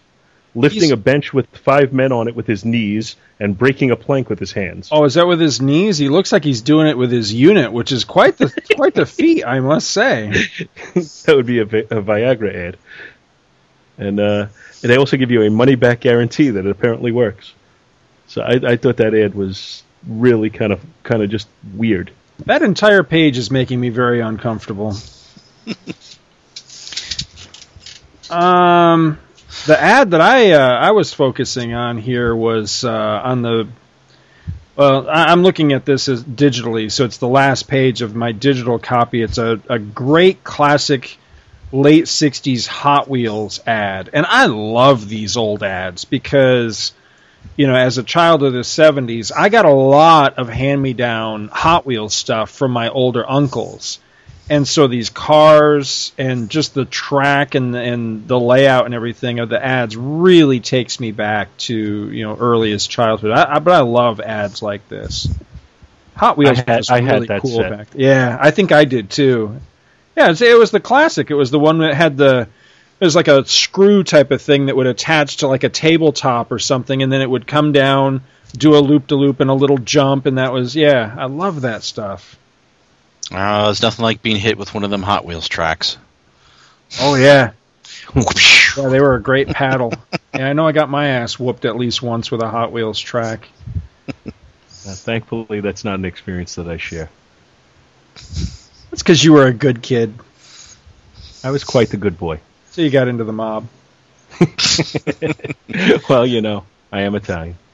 lifting He's- a bench with five men on it with his knees, and breaking a plank with his hands. Oh, is that with his knees? He looks like he's doing it with his unit, which is quite the <laughs> quite the feat, I must say. <laughs> that would be a, Vi- a Viagra ad. And uh, and they also give you a money back guarantee that it apparently works. So I, I thought that ad was really kind of kind of just weird. That entire page is making me very uncomfortable. <laughs> um, the ad that I uh, I was focusing on here was uh, on the. Well, I'm looking at this as digitally, so it's the last page of my digital copy. It's a, a great classic late 60s Hot Wheels ad. And I love these old ads because you know, as a child of the 70s, I got a lot of hand me down Hot Wheels stuff from my older uncles. And so these cars and just the track and and the layout and everything of the ads really takes me back to you know earliest childhood. I, I, but I love ads like this. Hot Wheels I had- was I had really that cool set. back. Yeah, I think I did too. Yeah, it was the classic. It was the one that had the it was like a screw type of thing that would attach to like a tabletop or something, and then it would come down, do a loop to loop and a little jump, and that was yeah, I love that stuff. Uh, it's nothing like being hit with one of them Hot Wheels tracks. Oh yeah, yeah, they were a great paddle. yeah, I know I got my ass whooped at least once with a Hot Wheels track. Uh, thankfully, that's not an experience that I share. That's because you were a good kid, I was quite the good boy. so you got into the mob. <laughs> well, you know, I am Italian. <laughs>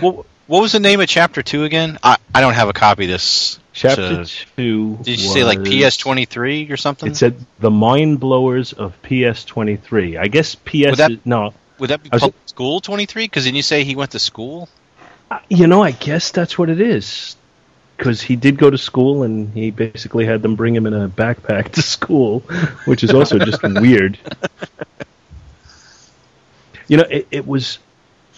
What, what was the name of chapter two again? I, I don't have a copy of this. Chapter to- two. did you say like PS twenty three or something? It said the mind blowers of PS twenty three. I guess PS. Would that- is, no, Would that be was- school twenty three? Because didn't you say he went to school? Uh, you know, I guess that's what it is. Because he did go to school, and he basically had them bring him in a backpack <laughs> to school, which is also just <laughs> weird. You know, it, it was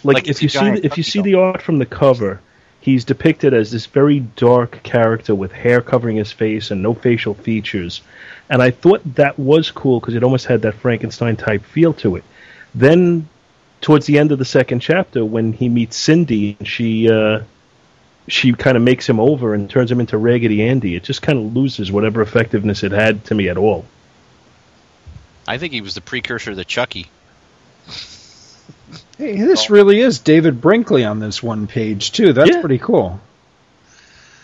like, Like if you see the, if you see the art from the cover, he's depicted as this very dark character with hair covering his face and no facial features. And I thought that was cool because it almost had that Frankenstein type feel to it. Then, towards the end of the second chapter, when he meets Cindy, and she uh, she kind of makes him over and turns him into Raggedy Andy, it just kind of loses whatever effectiveness it had to me at all. I think he was the precursor to Chucky. <laughs> Hey, this really is David Brinkley on this one page too. That's Yeah. pretty cool.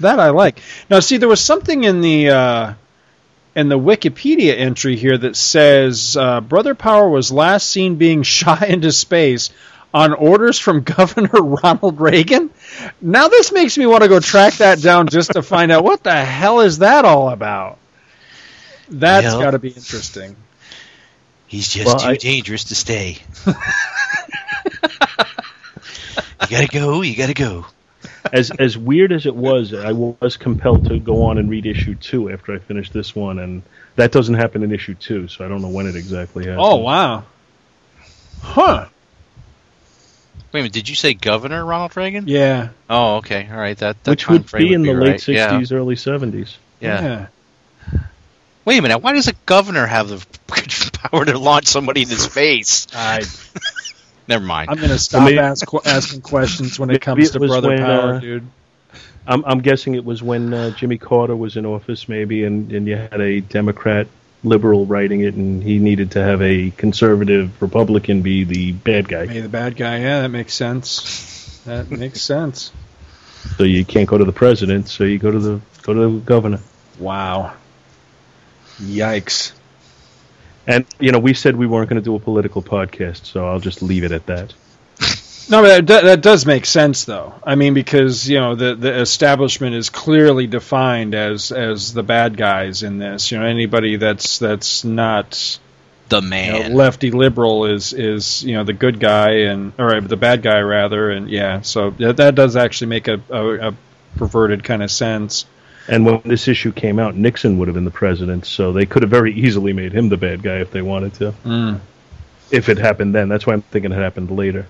That I like. Now, see, there was something in the uh, in the Wikipedia entry here that says uh, Brother Power was last seen being <laughs> shot into space on orders from <laughs> Governor Ronald Reagan. Now, this makes me want to go track that down just to find out what the hell is that all about. That's Well- got to be interesting. He's just Well, too I- dangerous to stay. <laughs> you gotta go. You gotta go. as as weird as it was, I was compelled to go on and read issue two after I finished this one, and that doesn't happen in issue two, so I don't know when it exactly happens. Oh wow. Huh. Wait a minute, did you say Governor Ronald Reagan? Yeah. Oh, okay. All right. That, that Which would time frame be in the late right. Yeah. '60s, early '70s. Yeah. Wait a minute. Why does a governor have the <laughs> power to launch somebody into space? I, <laughs> Never mind. I'm gonna stop maybe- ask, asking questions when it comes it to brother when, power, uh, dude. I'm, I'm guessing it was when uh, Jimmy Carter was in office, maybe, and, and you had a Democrat liberal writing it, and he needed to have a conservative Republican be the bad guy. Maybe the bad guy. Yeah, that makes sense. That makes sense. So you can't go to the president, so you go to the go to the governor. Wow. Yikes. And you know, we said we weren't going to do a political podcast, so I'll just leave it at that. <laughs> No, but that, that does make sense, though. I mean, because you know the the establishment is clearly defined as as the bad guys in this. You know, anybody that's that's not the you know, man. lefty liberal is is you know the good guy and or uh, the bad guy rather, and yeah. So that, that does actually make a, a, a perverted kind of sense. And when this issue came out, Nixon would have been the president, so they could have very easily made him the bad guy if they wanted to. Mm. If it happened then, that's why I'm thinking it happened later.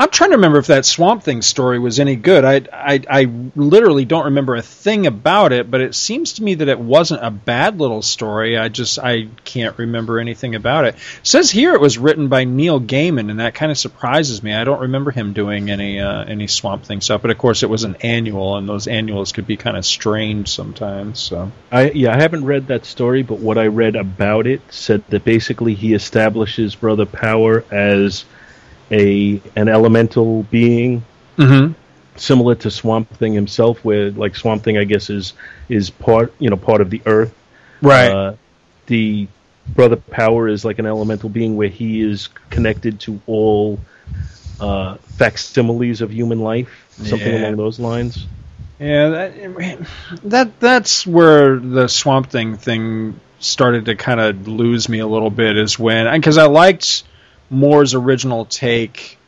I'm trying to remember if that Swamp Thing story was any good. I, I I literally don't remember a thing about it, but it seems to me that it wasn't a bad little story. I just I can't remember anything about it. it says here it was written by Neil Gaiman, and that kind of surprises me. I don't remember him doing any uh, any Swamp Thing stuff, but of course it was an annual, and those annuals could be kind of strange sometimes. So I yeah, I haven't read that story, but what I read about it said that basically he establishes Brother Power as a an elemental being mm-hmm. similar to Swamp Thing himself, where like Swamp Thing, I guess is is part you know part of the Earth. right, Uh, the Brother Power is like an elemental being where he is connected to all uh, facsimiles of human life, something Yeah. along those lines. Yeah, that, that that's where the Swamp Thing thing started to kind of lose me a little bit. Is when because I liked Moore's original take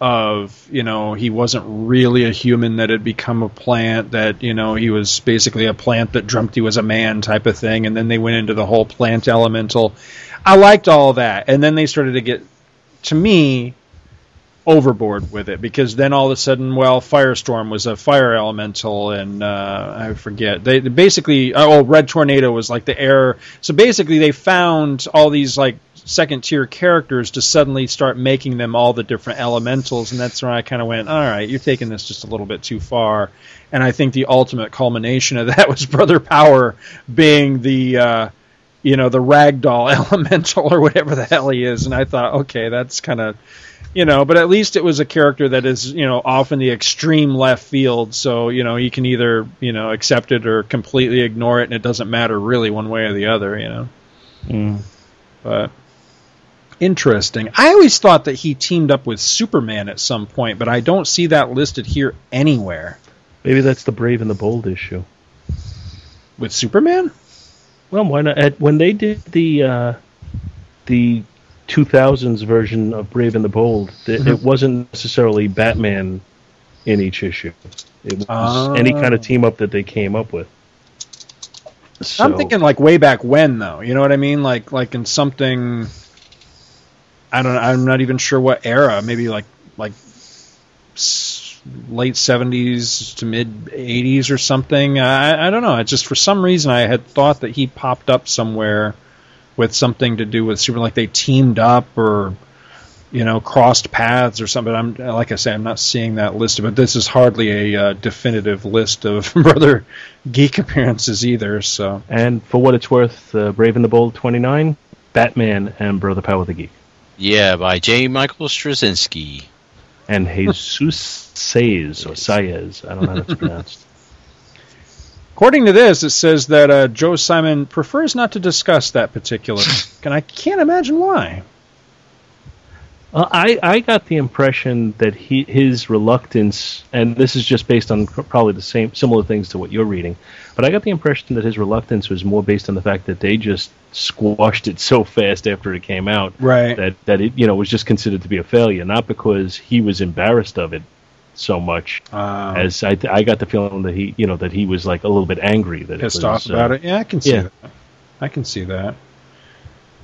of you know he wasn't really a human that had become a plant that you know he was basically a plant that dreamt he was a man type of thing and then they went into the whole plant elemental i liked all that and then they started to get to me overboard with it because then all of a sudden, well, Firestorm was a fire elemental, and uh, I forget. They basically, oh, Red Tornado was like the air. So basically, they found all these like second tier characters to suddenly start making them all the different elementals, and that's where I kind of went, all right, you're taking this just a little bit too far. And I think the ultimate culmination of that <laughs> was Brother Power being the. Uh, you know the ragdoll <laughs> elemental or whatever the hell he is, and I thought, okay, that's kind of you know, but at least it was a character that is, you know, off in the extreme left field. So, you know, you can either, you know, accept it or completely ignore it, and it doesn't matter really one way or the other, you know. Mm. But interesting. I always thought that he teamed up with Superman at some point, but I don't see that listed here anywhere. Maybe that's the Brave and the Bold issue. With Superman? Well, why not? At, when they did the uh, the 2000s version of Brave and the Bold, th- Mm-hmm. it wasn't necessarily Batman in each issue. It was Oh. any kind of team up that they came up with. So, I'm thinking like way back when, though. You know what I mean? Like like in something. I don't. I'm not even sure what era. Maybe like like late 70s to mid 80s or something. I I don't know. I just for some reason I had thought that he popped up somewhere with something to do with Super. Like they teamed up or you know crossed paths or something. I'm like I say, I'm not seeing that listed. But this is hardly a uh, definitive list of <laughs> brother geek appearances either. So. and for what it's worth, uh, Brave and the Bold 29, Batman and Brother Power the Geek, Yeah, by J. Michael Straczynski. and Jesus Saez or Saez. I don't know how that's pronounced. According to this, it says that uh, Joe Simon prefers not to discuss that particular, and I can't imagine why. Uh, I I got the impression that he his reluctance, and this is just based on probably the same similar things to what you're reading, but I got the impression that his reluctance was more based on the fact that they just squashed it so fast after it came out Right. that that it you know was just considered to be a failure, not because he was embarrassed of it so much Um, as I, I got the feeling that he, you know, that he was like a little bit angry that pissed it was, off about uh, it. Yeah, I can see yeah. that. I can see that.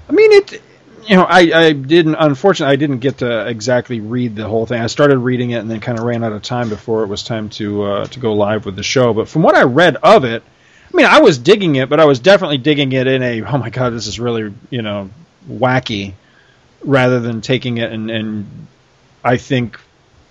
I mean, it. You know, I, I didn't. Unfortunately, I didn't get to exactly read the whole thing. I started reading it and then kind of ran out of time before it was time to uh, to go live with the show. But from what I read of it, I mean, I was digging it, but I was definitely digging it in a oh my god, this is really you know wacky, rather than taking it and and I think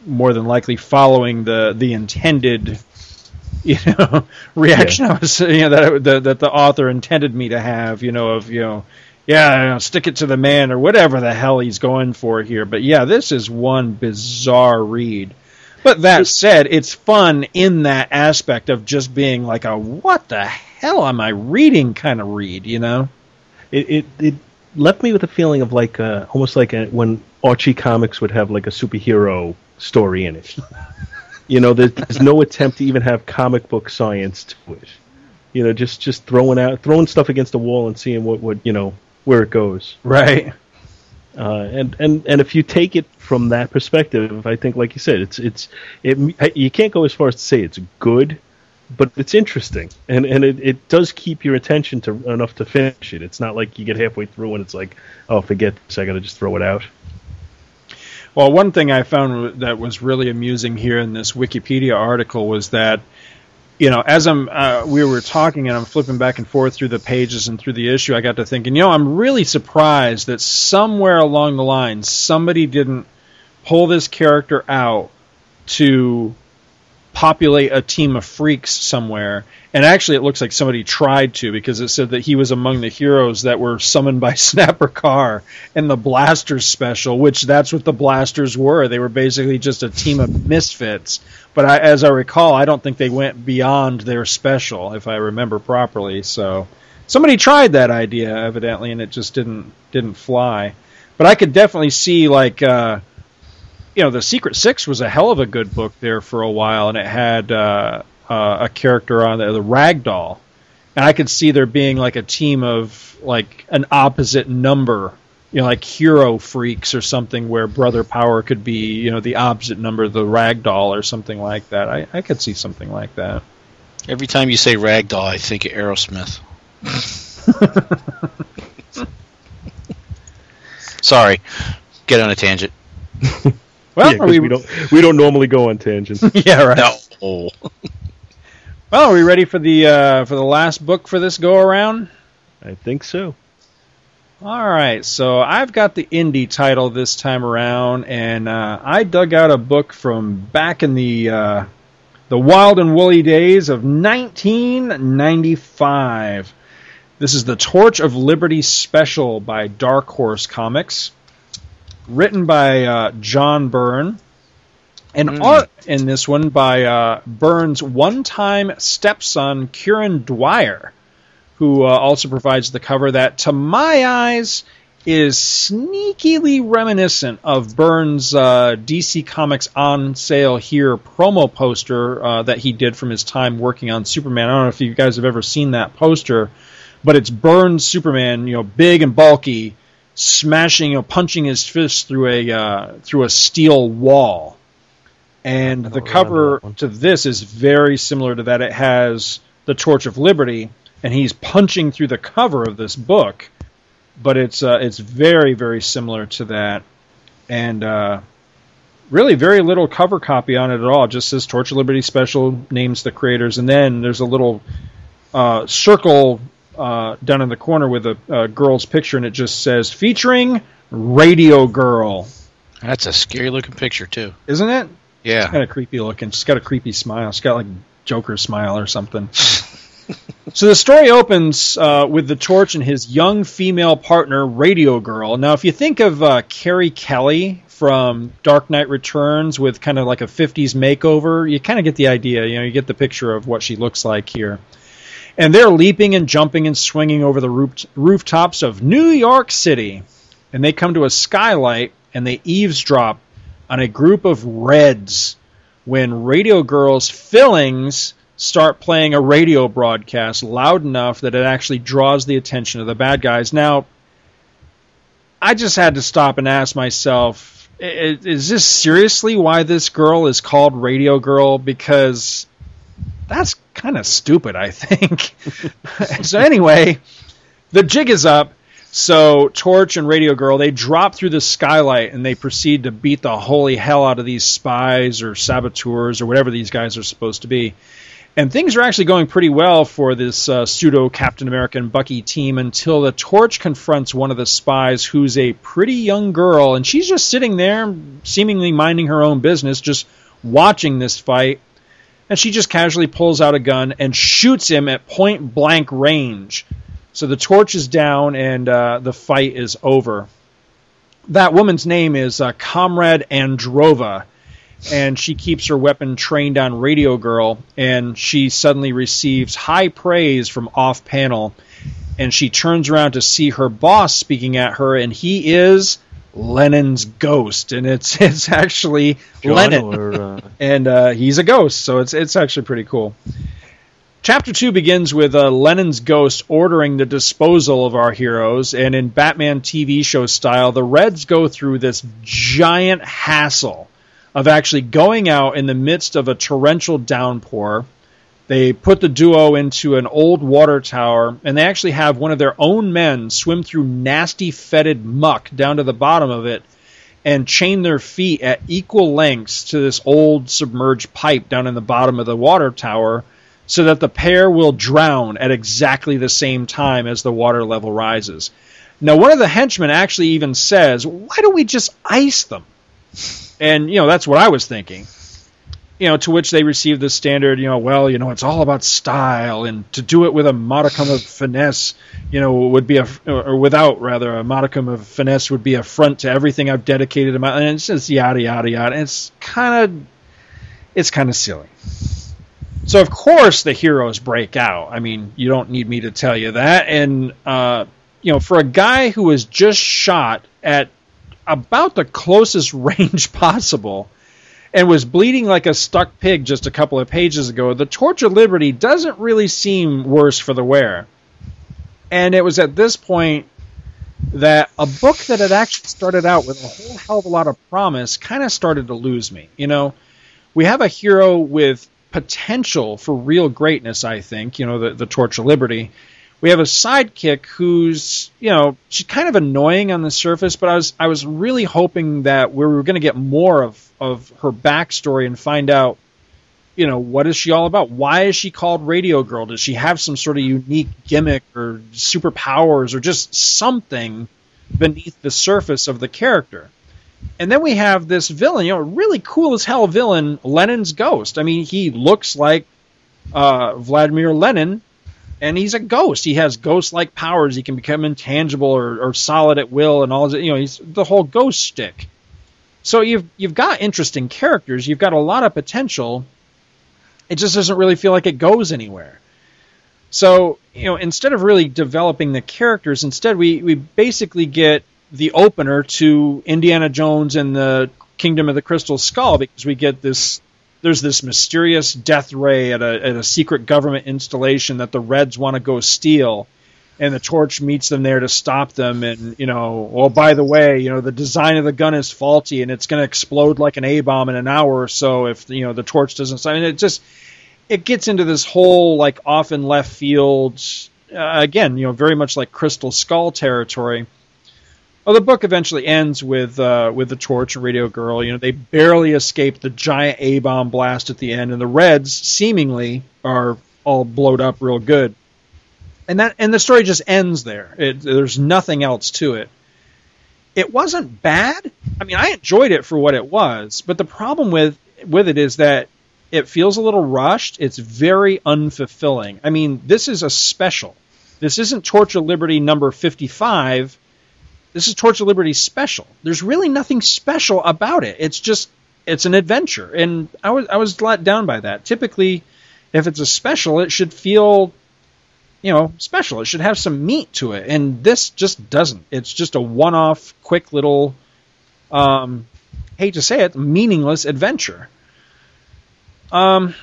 more than likely following the the intended <laughs> you know reaction I was you know that that that the author intended me to have you know of you know yeah know, stick it to the man or whatever the hell he's going for here but yeah this is one bizarre read but that said it's fun in that aspect of just being like a what the hell am I reading kind of read you know it, it it left me with a feeling of like uh, almost like a, when Archie comics would have like a superhero story in it. <laughs> you know, there's, there's no attempt to even have comic book science to it. You know, just just throwing out throwing stuff against the wall and seeing what what you know where it goes. right Uh, and and and if you take it from that perspective, I think, like you said, it's it's it. You can't go as far as to say it's good, but it's interesting, and and it, it does keep your attention to enough to finish it. It's not like you get halfway through and it's like, oh, forget this, I got to just throw it out. Well, one thing I found that was really amusing here in this Wikipedia article was that, you know, as I'm uh, we were talking and I'm flipping back and forth through the pages and through the issue, I got to thinking, you know, I'm really surprised that somewhere along the line somebody didn't pull this character out to populate a team of freaks somewhere. And actually, it looks like somebody tried to because it said that he was among the heroes that were summoned by <laughs> Snapper Carr and the Blasters special, which that's what the Blasters were. They were basically just a team of misfits. But I, as I recall, I don't think they went beyond their special, if I remember properly. So somebody tried that idea evidently, and it just didn't didn't fly. But I could definitely see like. Uh, you know, the Secret Six was a hell of a good book there for a while, and it had uh, uh, a character on there, the Ragdoll, and I could see there being like a team of like an opposite number, you know, like hero freaks or something, where Brother Power could be, you know, the opposite number, the Ragdoll or something like that. I, I could see something like that. Every time you say ragdoll, I think of Aerosmith. <laughs> Sorry, get on a tangent. <laughs> Well, yeah, we, we don't we don't normally go on tangents. <laughs> yeah, right. No. <laughs> Well, are we ready for the uh, for the last book for this go around? I think so. All right, so I've got the indie title this time around, and uh, I dug out a book from back in the uh, the wild and woolly days of 1995. This is the Torch of Liberty special by Dark Horse Comics, written by uh, John Byrne, and art in this one by uh, Byrne's one-time stepson Kieron Dwyer who uh, also provides the cover that, to my eyes, is sneakily reminiscent of Byrne's uh, DC Comics on sale here promo poster uh, that he did from his time working on Superman. I don't know if you guys have ever seen that poster, but it's Byrne's Superman, you know, big and bulky, smashing, you know, punching his fist through a uh, through a steel wall. And the cover to this is very similar to that. It has the Torch of Liberty, and he's punching through the cover of this book, but it's uh, it's very very similar to that, and uh, really very little cover copy on it at all. It just says Torch of Liberty Special, names the creators, and then there's a little uh, circle uh, down in the corner with a, a girl's picture, and it just says featuring Radio Girl, That's a scary looking picture too. isn't it? Yeah. kind of creepy looking. She's got a creepy smile. She's got like Joker smile or something. <laughs> so the story opens uh, with the Torch and his young female partner, Radio Girl. Now, if you think of uh, Carrie Kelly from Dark Knight Returns with kind of like a 50s makeover, you kind of get the idea. You know, you get the picture of what she looks like here. And they're leaping and jumping and swinging over the roof- rooftops of New York City. And they come to a skylight and they eavesdrop on a group of Reds when Radio Girl's fillings start playing a radio broadcast loud enough that it actually draws the attention of the bad guys. Now, I just had to stop and ask myself is this seriously why this girl is called Radio Girl? Because that's kind of stupid, I think. <laughs> so anyway, the jig is up. So Torch and Radio Girl they drop through the skylight and they proceed to beat the holy hell out of these spies or saboteurs or whatever these guys are supposed to be. And things are actually going pretty well for this uh, pseudo Captain America Bucky team until the Torch confronts one of the spies who's a pretty young girl, and she's just sitting there, seemingly minding her own business, just watching this fight. And she just casually pulls out a gun and shoots him at point blank range. So the Torch is down, and uh, the fight is over. That woman's name is uh, Comrade Androva and she keeps her weapon trained on Radio Girl, and she suddenly receives high praise from off panel, and she turns around to see her boss speaking at her, and he is Lenin's ghost, and it's <laughs> it's actually John Lennon, or, uh, <laughs> and uh, he's a ghost, so it's it's actually pretty cool. Chapter two begins with uh, Lenin's ghost ordering the disposal of our heroes, and in Batman TV show style, the Reds go through this giant hassle of actually going out in the midst of a torrential downpour. They put the duo into an old water tower, and they actually have one of their own men swim through nasty, fetid muck down to the bottom of it and chain their feet at equal lengths to this old submerged pipe down in the bottom of the water tower so that the pair will drown at exactly the same time as the water level rises. Now, one of the henchmen actually even says, Why don't we just ice them? And, you know, that's what I was thinking. You know, to which they receive the standard, you know, well, you know, it's all about style, and to do it with a modicum of finesse, you know, would be a, or without rather, a modicum of finesse would be a front to everything I've dedicated to my, and it's just yada yada yada. It's kind of, it's kind of silly. So of course the heroes break out. I mean, you don't need me to tell you that. And uh, you know, for a guy who was just shot at about the closest <laughs> range possible and was bleeding like a stuck pig just a couple of pages ago, the Torch of Liberty doesn't really seem worse for the wear. And it was at this point that a book that had actually started out with a whole hell of a lot of promise kind of started to lose me. You know, we have a hero with potential for real greatness, I think, you know, the, the Torch of Liberty. We have a sidekick who's, you know, she's kind of annoying on the surface, but I was I was really hoping that we were going to get more of, of her backstory and find out, you know, what is she all about? Why is she called Radio Girl? Does she have some sort of unique gimmick or superpowers or just something beneath the surface of the character? And then we have this villain, you know, really cool as hell villain, Lenin's ghost. I mean, he looks like uh, Vladimir Lenin, and he's a ghost. He has ghost-like powers. He can become intangible or, or solid at will, and all. You know, he's the whole ghost stick. So you've you've got interesting characters. You've got a lot of potential. It just doesn't really feel like it goes anywhere. So you know, instead of really developing the characters, instead we we basically get the opener to Indiana Jones and the Kingdom of the Crystal Skull because we get this there's this mysterious death ray at a, at a secret government installation that the Reds want to go steal. And the torch meets them there to stop them. And, you know, well, by the way, you know, the design of the gun is faulty and it's going to explode like an A bomb in an hour or so if, you know, the torch doesn't. I mean, it just, it gets into this whole, like, off in left field, uh, again, you know, very much like Crystal Skull territory. Well, the book eventually ends with uh, with the torch and Radio Girl. You know, they barely escape the giant A bomb blast at the end, and the Reds seemingly are all blowed up real good. And that and the story just ends there. It, there's nothing else to it. It wasn't bad. I mean, I enjoyed it for what it was, but the problem with with it is that it feels a little rushed. It's very unfulfilling. I mean, this is a special. This isn't of Liberty number 55 this is Torch of Liberty special. There's really nothing special about it. It's just it's an adventure, and I was I was let down by that. Typically, if it's a special, it should feel, you know, special. It should have some meat to it, and this just doesn't. It's just a one-off, quick little, um, hate to say it, meaningless adventure. Um,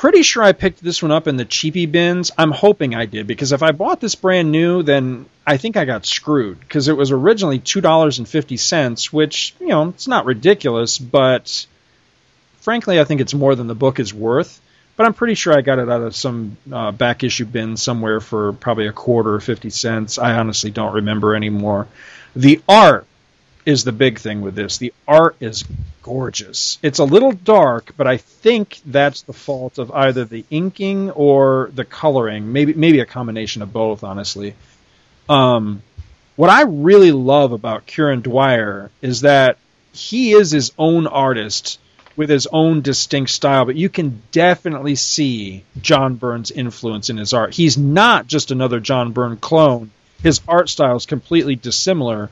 pretty sure I picked this one up in the cheapy bins. I'm hoping I did because if I bought this brand new, then I think I got screwed because it was originally two dollars and fifty cents, which you know it's not ridiculous, but frankly, I think it's more than the book is worth. But I'm pretty sure I got it out of some uh, back issue bin somewhere for probably a quarter or fifty cents. I honestly don't remember anymore. The art is the big thing with this. The art is gorgeous. It's a little dark, but I think that's the fault of either the inking or the coloring. Maybe maybe a combination of both, honestly. Um, what I really love about Kieron Dwyer is that he is his own artist with his own distinct style, but you can definitely see John Byrne's influence in his art. He's not just another John Byrne clone. His art style is completely dissimilar,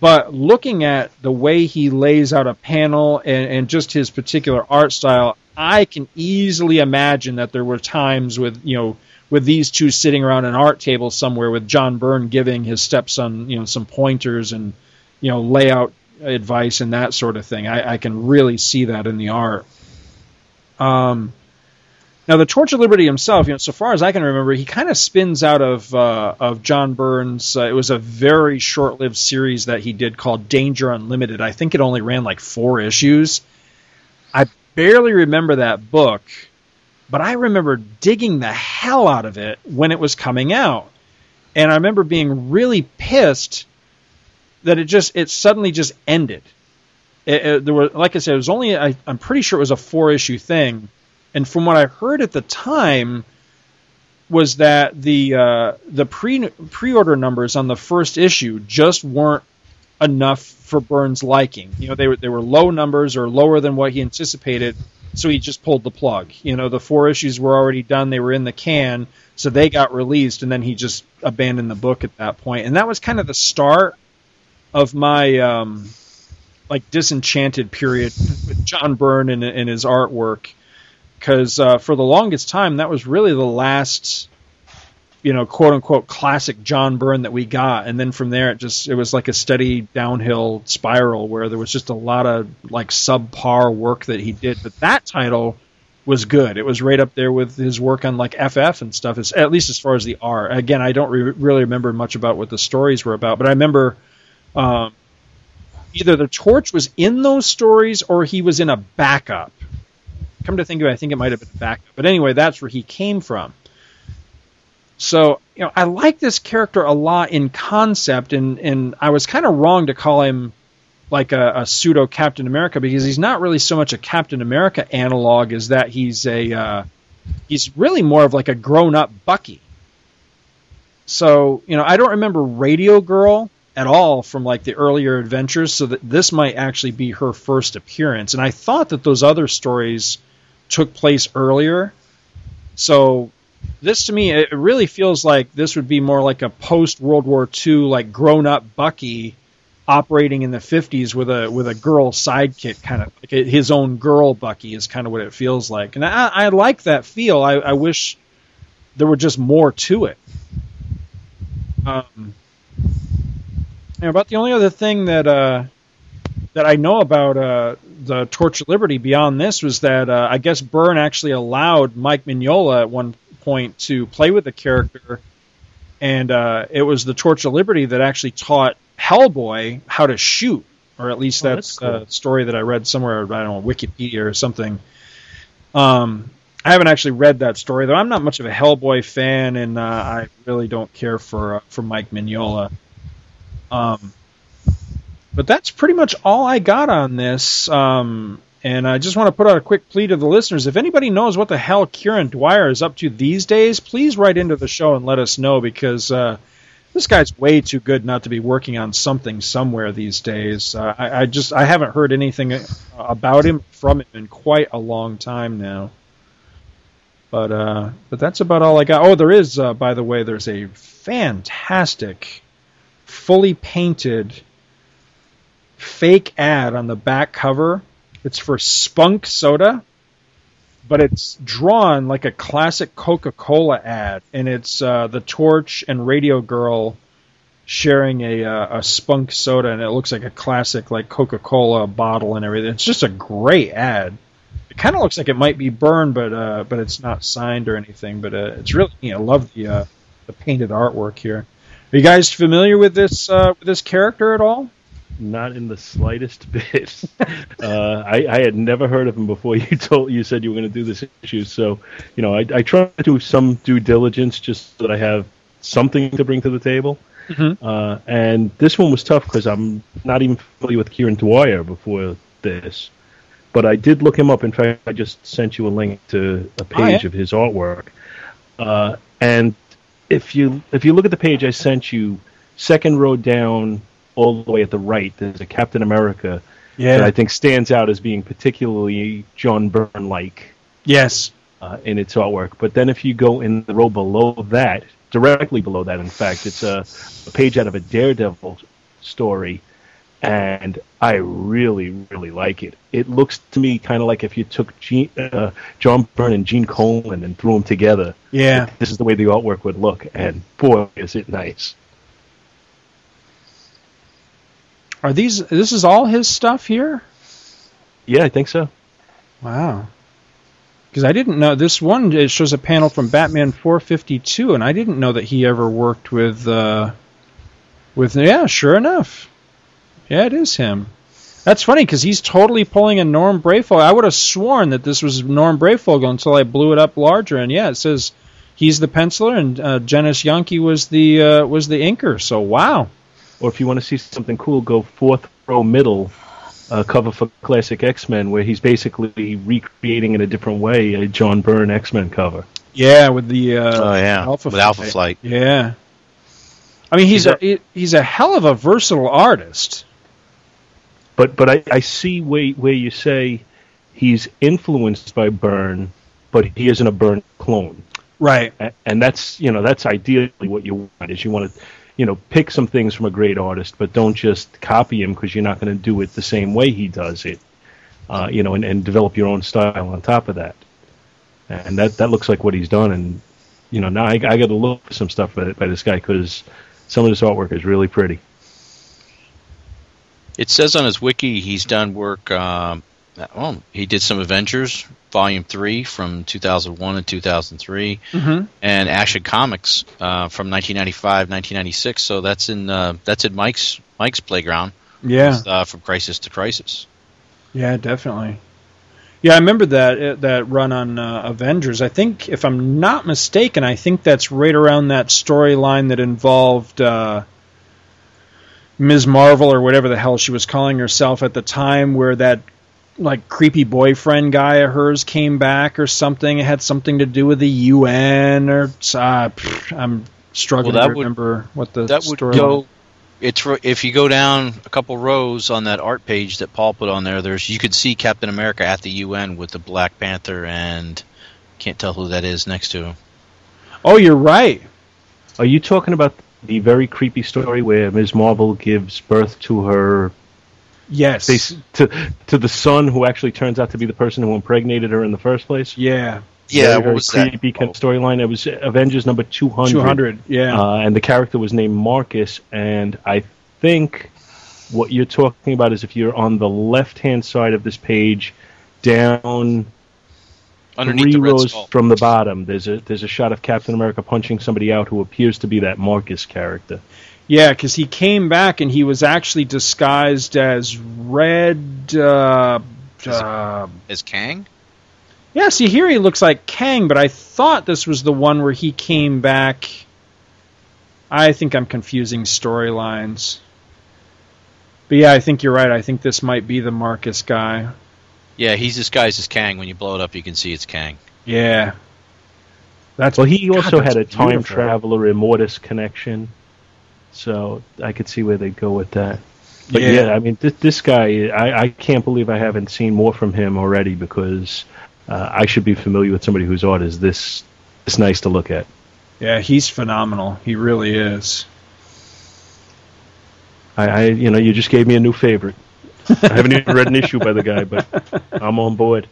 but looking at the way he lays out a panel and, and just his particular art style, I can easily imagine that there were times with you know with these two sitting around an art table somewhere with John Byrne giving his stepson you know some pointers and you know layout advice and that sort of thing. I, I can really see that in the art. Um, now, the Torch of Liberty himself, you know, so far as I can remember, he kind of spins out of uh, of John Byrne's. Uh, it was a very short-lived series that he did called Danger Unlimited. I think it only ran like four issues. I barely remember that book, but I remember digging the hell out of it when it was coming out, and I remember being really pissed that it just it suddenly just ended. It, it, there were, like I said, it was only I, I'm pretty sure it was a four-issue thing and from what I heard at the time, was that the uh, the pre pre order numbers on the first issue just weren't enough for Byrne's liking. You know, they were they were low numbers or lower than what he anticipated, so he just pulled the plug. You know, the four issues were already done; they were in the can, so they got released, and then he just abandoned the book at that point. And that was kind of the start of my um, like disenchanted period with John Byrne and, and his artwork because uh, for the longest time that was really the last you know quote unquote classic John Byrne that we got. And then from there it just it was like a steady downhill spiral where there was just a lot of like subpar work that he did. But that title was good. It was right up there with his work on like FF and stuff it's, at least as far as the R. Again I don't re- really remember much about what the stories were about but I remember um, either the torch was in those stories or he was in a backup come to think of it, I think it might have been a backup. But anyway, that's where he came from. So, you know, I like this character a lot in concept, and, and I was kind of wrong to call him like a, a, pseudo Captain America because he's not really so much a Captain America analog as that he's a uh, he's really more of like a grown up Bucky. So, you know, I don't remember Radio Girl at all from like the earlier adventures, so that this might actually be her first appearance. And I thought that those other stories took place earlier. So this to me, it really feels like this would be more like a post World War II, like grown up Bucky operating in the 50s with a with a girl sidekick, kind of like his own girl Bucky is kind of what it feels like, and I, I like that feel. I, I wish there were just more to it. Um, and about the only other thing that uh, that I know about uh, the Torch of Liberty beyond this was that uh, I guess Byrne actually allowed Mike Mignola at one point to play with the character, and uh, it was the Torch of Liberty that actually taught Hellboy how to shoot, or at least Oh, that's, that's cool. a story that I read somewhere. I don't know Wikipedia or something. Um, I haven't actually read that story though. I'm not much of a Hellboy fan, and uh, I really don't care for uh, for Mike Mignola. Um, but that's pretty much all I got on this. Um, and I just want to put out a quick plea to the listeners. If anybody knows what the hell Kieron Dwyer is up to these days, please write into the show and let us know because uh, this guy's way too good not to be working on something somewhere these days. Uh, I, I just I haven't heard anything about him from him in quite a long time now. But uh, but that's about all I got. Oh, there is, uh, by the way, there's a fantastic, fully painted fake ad on the back cover. It's for Spunk Soda, but it's drawn like a classic Coca Cola ad, and it's uh, the Torch and Radio Girl sharing a uh, a Spunk Soda, and it looks like a classic like Coca Cola bottle and everything. It's just a great ad. It kind of looks like it might be burned, but uh, but it's not signed or anything. But uh, it's really neat. I love the uh, the painted artwork here. Are you guys familiar with this uh, with this character at all? Not in the slightest <laughs> bit. uh, I, I had never heard of him before <laughs> you told you said you were going to do this issue. So, you know, I, I try to do some due diligence just so that I have something to bring to the table. Mhm. Uh, and this one was tough because I'm not even familiar with Kieron Dwyer before this. But I did look him up. In fact, I just sent you a link to a page Oh, yeah? of his artwork. Uh, and if you if you look at the page I sent you, second row down, all the way at the right, there's a Captain America that I think stands out as being particularly John Byrne like Yes. uh, in its artwork. But then if you go in the row below that, directly below that, in fact, it's a, a page out of a Daredevil story, and I really, really like it. It looks to me kind of like if you took Gene, uh, John Byrne and Gene Colan and threw them together. Yeah. This is the way the artwork would look, and boy, is it nice. Are these? This is all his stuff here. Yeah, I think so. Wow. Because I didn't know this one. It shows a panel from Batman 452, and I didn't know that he ever worked with. Uh, with yeah, sure enough. Yeah, it is him. That's funny because he's totally pulling a Norm Breyfogle. I would have sworn that this was Norm Breyfogle until I blew it up larger, and yeah, it says he's the penciler and uh, Janice Yankee was the uh, was the inker. So wow. Or if you want to see something cool, go fourth row middle, uh, cover for Classic X Men, where he's basically recreating in a different way a John Byrne X Men cover. Yeah, with the uh, oh yeah, Alpha with Alpha Flight. Flight. Yeah. I mean, he's He's a he- he's a hell of a versatile artist. But but I, I see where where you say he's influenced by Byrne, but he isn't a Byrne clone. Right. A- and that's you know that's ideally what you want is you want to you know pick some things from a great artist but don't just copy him because you're not going to do it the same way he does it uh, you know and, and develop your own style on top of that and that that looks like what he's done and you know now I, I got to look for some stuff by, by this guy because some of this artwork is really pretty It says on his wiki he's done work. Um, well, he did some Avengers Volume Three from 2001 and 2003, Mm-hmm. and Action Comics uh, from 1995, 1996. So that's in uh, that's in Mike's Mike's playground Yeah. uh, from Crisis to Crisis. Yeah, definitely. Yeah, I remember that uh, that run on uh, Avengers. I think, if I'm not mistaken, I think that's right around that storyline that involved uh, Ms. Marvel or whatever the hell she was calling herself at the time, where that like creepy boyfriend guy of hers came back or something. It had something to do with the UN or uh, pff, I'm struggling Well, that to would- remember what the That would storyline- go. It's if you go down a couple rows on that art page that Paul put on there. There's you could see Captain America at the UN with the Black Panther and can't tell who that is next to him. Oh, you're right. are you talking about the very creepy story where Ms. Marvel gives birth to her Yes. bas- to to the son who actually turns out to be the person who impregnated her in the first place. yeah. Yeah, very, what very was that? creepy kind of storyline. It was Avengers number two hundred. Two hundred. Yeah. uh, and the character was named Marcus. And I think what you're talking about is if you're on the left hand side of this page, down Underneath three the red rows skull. from the bottom, there's a there's a shot of Captain America punching somebody out who appears to be that Marcus character. Yeah, because he came back and he was actually disguised as Red. Uh, uh, Is Kang? yeah, see here he looks like Kang, but I thought this was the one where he came back. I think I'm confusing storylines. But yeah, I think you're right. I think this might be the Marcus guy. Yeah, he's disguised as Kang. When you blow it up, you can see it's Kang. Yeah. That's Well, he God, also had a that's time beautiful. traveler Immortus connection, so I could see where they'd go with that. But Yeah. yeah, I mean, this, this guy, I, I can't believe I haven't seen more from him already because uh, I should be familiar with somebody whose art is this this nice to look at. Yeah, he's phenomenal. He really is. I, I you know, you just gave me a new favorite. I haven't even read an issue by the guy, but <laughs> I'm on board.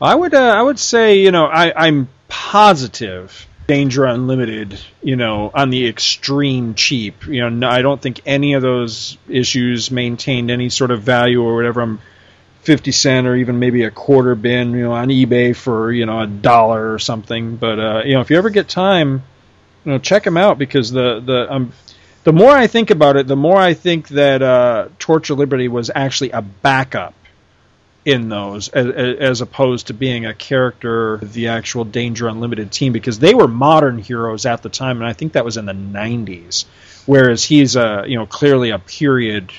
I would uh, I would say you know I, I'm positive Danger Unlimited you know on the extreme cheap. You know no, I don't think any of those issues maintained any sort of value or whatever. I'm 50 cent or even maybe a quarter bin, you know, on eBay for, you know, a dollar or something. But, uh, you know, if you ever get time, you know, check them out because the, the, um, the more I think about it, the more I think that uh, of Liberty was actually a backup in those, as, as opposed to being a character, the actual Danger Unlimited team, because they were modern heroes at the time, and I think that was in the '90s. Whereas he's a, you know, clearly a period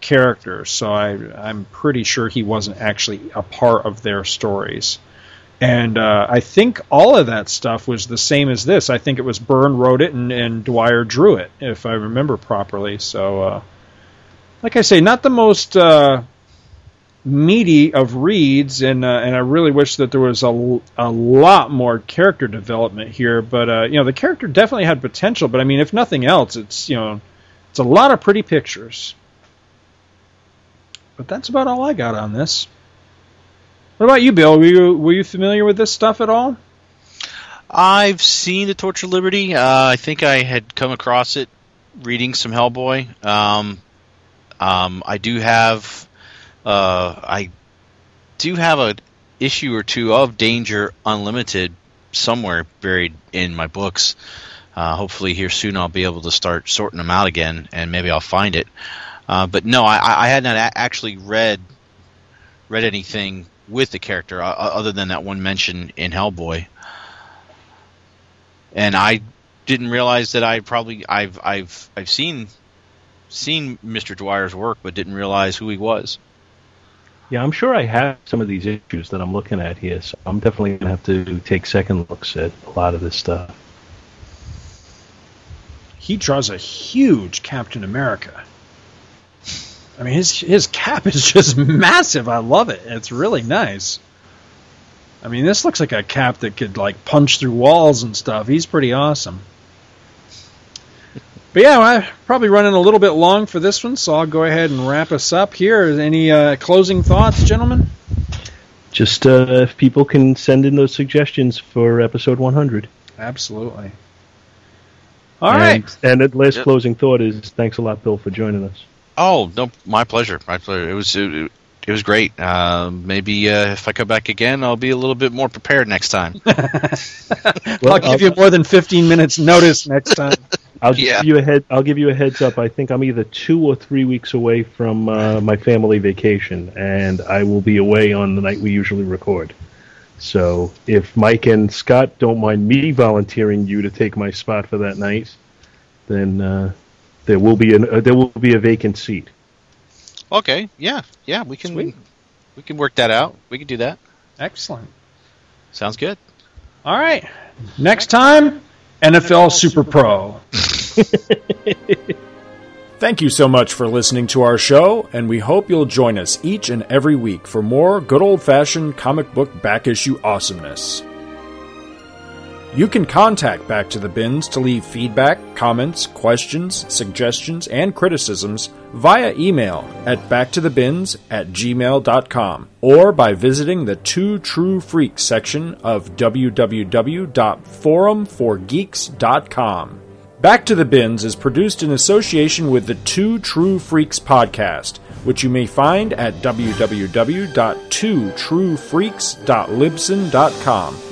character, so I, I'm pretty sure he wasn't actually a part of their stories. And uh, I think all of that stuff was the same as this. I think it was Byrne wrote it and, and Dwyer drew it, if I remember properly. So, uh, like I say, not the most uh, meaty of reads, and uh, and I really wish that there was a, a lot more character development here. But uh, you know, the character definitely had potential. But I mean, if nothing else, it's you know, it's a lot of pretty pictures. But that's about all I got on this. What about you, Bill? Were you were you familiar with this stuff at all? I've seen the of Liberty. Uh, I think I had come across it reading some Hellboy. Um, um, I do have, uh, I do have a issue or two of Danger Unlimited somewhere buried in my books. Uh, hopefully, here soon I'll be able to start sorting them out again, and maybe I'll find it. Uh, but no, I, I had not a- actually read read anything with the character uh, other than that one mention in Hellboy. And I didn't realize that I probably I've I've I've seen seen Mr. Dwyer's work, but didn't realize who he was. Yeah, I'm sure I have some of these issues that I'm looking at here, so I'm definitely gonna have to take second looks at a lot of this stuff. He draws a huge Captain America. I mean, his his cap <laughs> is just massive. I love it. It's really nice. I mean, this looks like a cap that could like punch through walls and stuff. He's pretty awesome. But yeah, I'm probably running a little bit long for this one, so I'll go ahead and wrap us up here. Any uh, closing thoughts, gentlemen? Just uh, if people can send in those suggestions for episode 100. Absolutely. All right. and, And the last Yep. closing thought is thanks a lot, Bill, for joining us. Oh no, my pleasure. My pleasure. It was it, it was great. Uh, maybe uh, if I come back again, I'll be a little bit more prepared next time. <laughs> I'll give you more than 15 minutes notice next time. <laughs> I'll Yeah. give you a head. I'll give you a heads up. I think I'm either two or three weeks away from uh, my family vacation, and I will be away on the night we usually record. So if Mike and Scott don't mind me volunteering you to take my spot for that night, then uh, there will be an, uh, there will be a vacant seat. okay, yeah, yeah, we can Sweet. we can work that out. We can do that. Excellent. Sounds good. All right. Next time, NFL Super Pro. <laughs> Thank you so much for listening to our show, and we hope you'll join us each and every week for more good old fashioned comic book back issue awesomeness. You can contact Back to the Bins to leave feedback, comments, questions, suggestions, and criticisms via email at backtothebins at gmail.com or by visiting the Two True Freaks section of www.forumforgeeks.com. Back to the Bins is produced in association with the Two True Freaks podcast, which you may find at www.twotruefreaks.libsyn.com